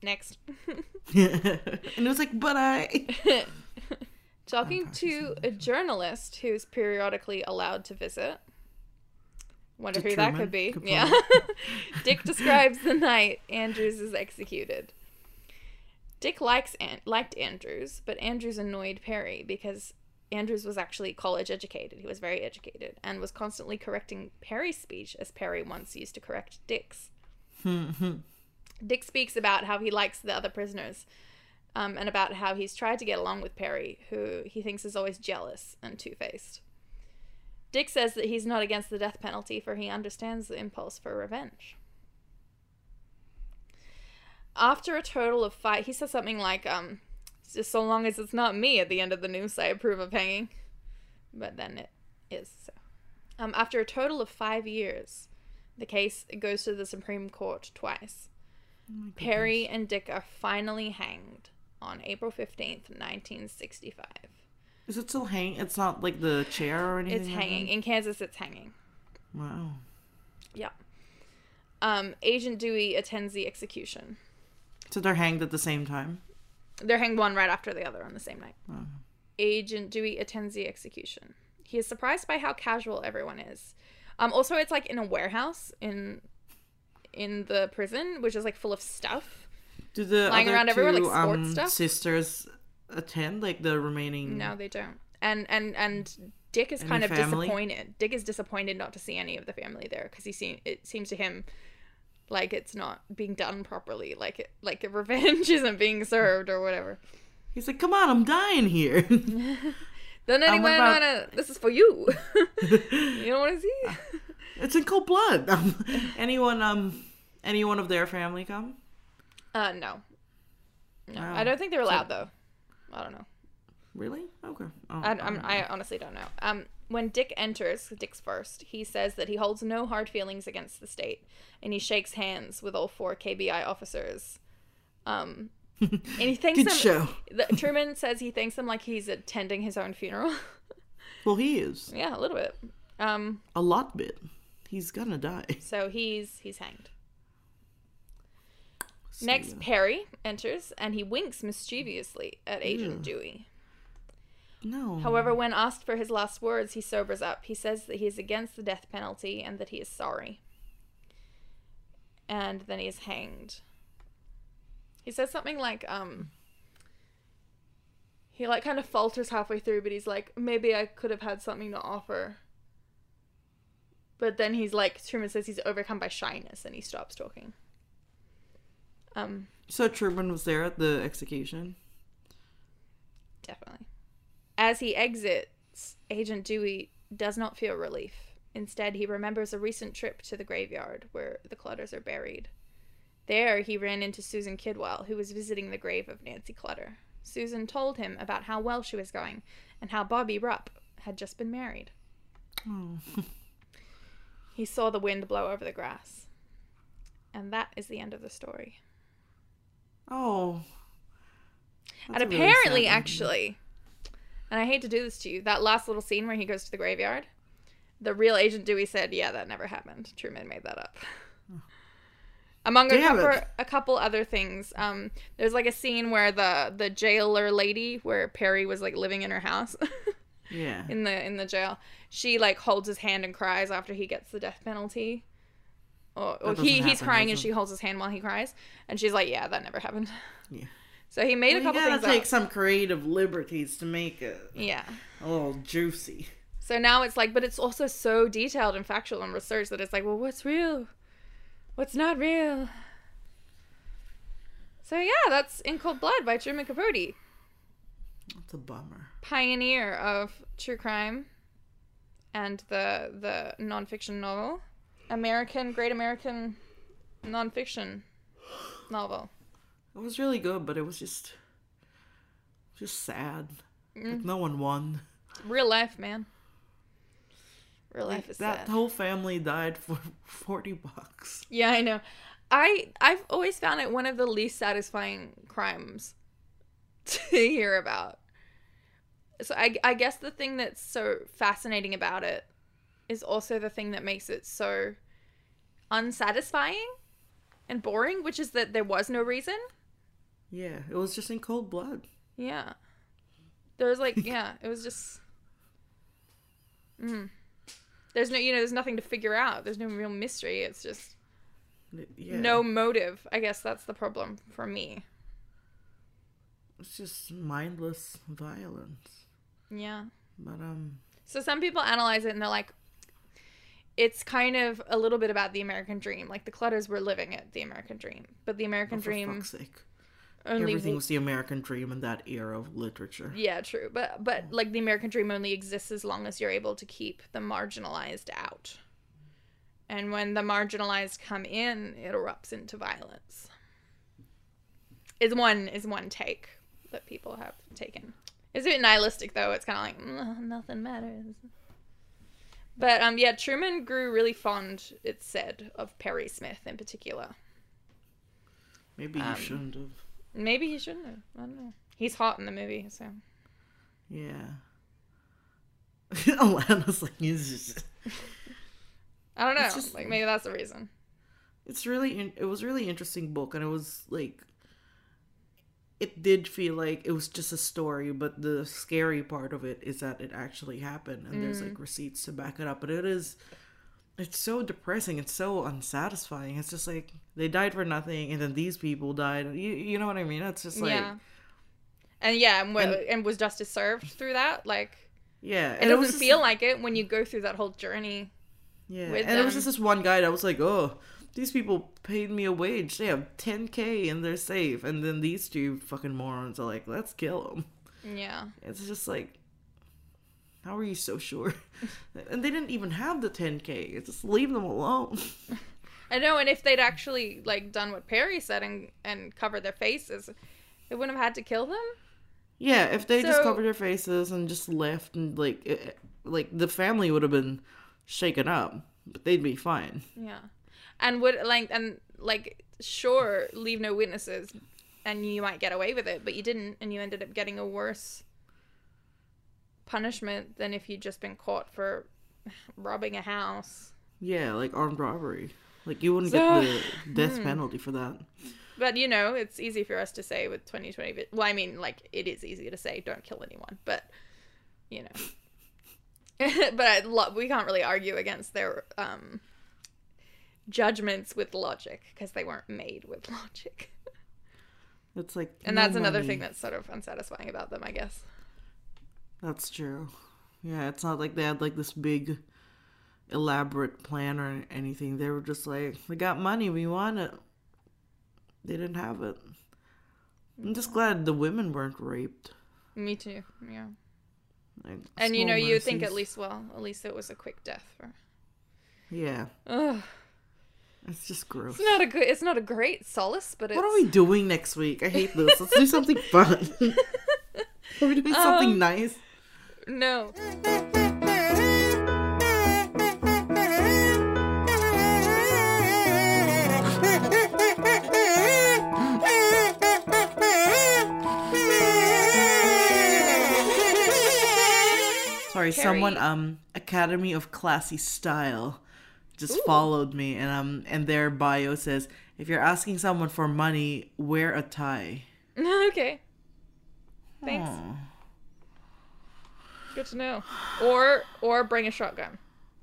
next. and it was like, but I. Talking to a journalist who's periodically allowed to visit. Wonder To who that could be. Capote. Yeah. Dick describes the night Andrews is executed. Dick likes An- liked Andrews, but Andrews annoyed Perry because Andrews was actually college educated. He was very educated and was constantly correcting Perry's speech as Perry once used to correct Dick's. Dick speaks about how he likes the other prisoners um, and about how he's tried to get along with Perry, who he thinks is always jealous and two faced. Dick says that he's not against the death penalty, for he understands the impulse for revenge. After a total of five, he says something like, um, just so long as it's not me at the end of the noose, I approve of hanging. But then it is so. Um, after a total of five years, the case goes to the Supreme Court twice. Perry and Dick are finally hanged on April 15th, 1965. Is it still hanging? It's not like the chair or anything. It's like hanging. In Kansas, it's hanging. Wow. Yeah. Um, Agent Dewey attends the execution. So they're hanged at the same time. They're hanged one right after the other on the same night. Oh. Agent Dewey attends the execution. He is surprised by how casual everyone is. Um, also, it's like in a warehouse in in the prison, which is like full of stuff. Do the Lying other around two everywhere, like, sports um, stuff? sisters attend? Like the remaining? No, they don't. And and and Dick is kind of family? disappointed. Dick is disappointed not to see any of the family there because he seen it seems to him like it's not being done properly. Like it, like revenge isn't being served or whatever. He's like, come on, I'm dying here. Then Um, anyone what about- wanna? This is for you. you don't want to see? it's in cold blood. Um, anyone, um, anyone of their family come? Uh, no. No, Wow. I don't think they're allowed though. I don't know. Really? Okay. Oh, I, I I'm, I honestly don't know. Um, when Dick enters, Dick's first, he says that he holds no hard feelings against the state, and he shakes hands with all four KBI officers. Um, and he thanks Good them. show. The, Truman says he thanks them like he's attending his own funeral. Well, he is yeah, a little bit. Um, a lot bit. He's gonna die. so he's he's hanged. So, Next, yeah. Perry enters, and he winks mischievously at Agent Ew. Dewey. no. However, when asked for his last words, he sobers up. He says that he is against the death penalty and that he is sorry. And then he is hanged. He says something like, um, he like kind of falters halfway through, but he's like, maybe I could have had something to offer. But then he's like, Truman says he's overcome by shyness and he stops talking. Um, so Truman was there at the execution. Definitely. As he exits, Agent Dewey does not feel relief. Instead, he remembers a recent trip to the graveyard where the Clutters are buried. There, he ran into Susan Kidwell, who was visiting the grave of Nancy Clutter. Susan told him about how well she was going and how Bobby Rupp had just been married. Oh. He saw the wind blow over the grass. And that is the end of the story. Oh. And a really apparently, actually, and I hate to do this to you, that last little scene where he goes to the graveyard, the real Agent Dewey said, "Yeah, that never happened. Truman made that up." Among a couple, a couple other things, um, there's like a scene where the the jailer lady, where Perry was like living in her house, Yeah. in the in the jail, she like holds his hand and cries after he gets the death penalty. Or, or he doesn't he's crying and she holds his hand while he cries, and she's like, "Yeah, that never happened." Yeah. So he made Well, a couple you gotta things take up. some creative liberties to make it Yeah. a little juicy. So now it's like, but it's also so detailed and factual and research that it's like, well, what's real? What's not real? So yeah, that's In Cold Blood by Truman Capote, That's a bummer. pioneer of true crime and the the nonfiction novel, American Great American nonfiction novel. It was really good, but it was just, just sad. Mm. Like no one won. Real life, man. Real Like, life is that sad. whole family died for forty bucks. Yeah, I know. I I've always found it one of the least satisfying crimes to hear about. So I I guess the thing that's so fascinating about it is also the thing that makes it so unsatisfying and boring, which is that there was no reason. Yeah, it was just in cold blood. Yeah. There was like yeah, it was just mm. There's no you know, there's nothing to figure out. There's no real mystery. It's just Yeah. no motive. I guess that's the problem for me. It's just mindless violence. Yeah. But um, So some people analyze it and they're like, it's kind of a little bit about the American dream. Like the Clutters were living it, the American dream, but the American oh, dream fuck's sake, only. everything was the American dream in that era of literature. Yeah, true. But but like the American dream only exists as long as you're able to keep the marginalized out. And when the marginalized come in, it erupts into violence. Is one is one take that people have taken. It's a bit nihilistic though. It's kind of like "Mm, nothing matters. But um, yeah, Truman grew really fond. It's said of Perry Smith in particular. Maybe Um, shouldn't have. Maybe he shouldn't have. I don't know. He's hot in the movie, so Yeah. Alana's like, just. I don't know. Just- like maybe that's the reason. It's really in, it was a really interesting book and it was like it did feel like it was just a story but the scary part of it is that it actually happened and there's like mm. receipts to back it up but it is it's so depressing it's so unsatisfying it's just like they died for nothing and then these people died you, you know what i mean it's just like yeah. And yeah, and, And- and was justice served through that? Like yeah it doesn't was just- feel like it when you go through that whole journey. Yeah, and it was just this one guy that was like, "Oh, these people paid me a wage. They have 10k and they're safe." And then these two fucking morons are like, "Let's kill them." Yeah. It's just like, how are you so sure? and they didn't even have the 10k. It's just leave them alone. I know, and if they'd actually like done what Perry said and and covered their faces, they wouldn't have had to kill them. yeah, if they just covered their faces and just left and like, it, like the family would have been shaken up, but they'd be fine. Yeah. And would like and like sure leave no witnesses and you might get away with it, but you didn't and you ended up getting a worse punishment than if you'd just been caught for robbing a house. Yeah, like armed robbery. Like you wouldn't So- get the death Hmm. penalty for that. But you know, it's easy for us to say with 2020. vi- Well, I mean, like it is easy to say don't kill anyone, but you know. but I, lo- we can't really argue against their um, judgments with logic because they weren't made with logic. It's like And no that's another thing that's sort of unsatisfying about them, I guess. That's true. Yeah, it's not like they had like this big elaborate plan or anything. They were just like, we got money, we want it. They didn't have it. I'm just glad the women weren't raped. Me too. Yeah. Like, And you know, you think at least, well, at least it was a quick death for. Yeah, Ugh. It's just gross. It's not a good. It's not a great solace, but it's. What are we doing next week? I hate this. Let's do something fun. are we doing something Um, nice? No. Sorry, someone um Academy of Classy Style just Ooh. followed me and um and their bio says if you're asking someone for money, wear a tie. okay. Thanks. Aw. Good to know. Or or bring a shotgun.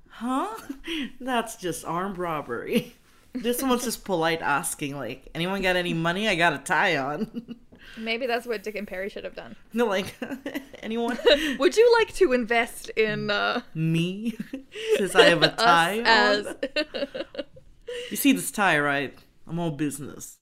Huh? That's just armed robbery. This one's just polite asking, like, anyone got any money? I got a tie on. Maybe that's what Dick and Perry should have done. no, like, anyone? Would you like to invest in uh, Me? Since I have a tie as You see this tie, right? I'm all business.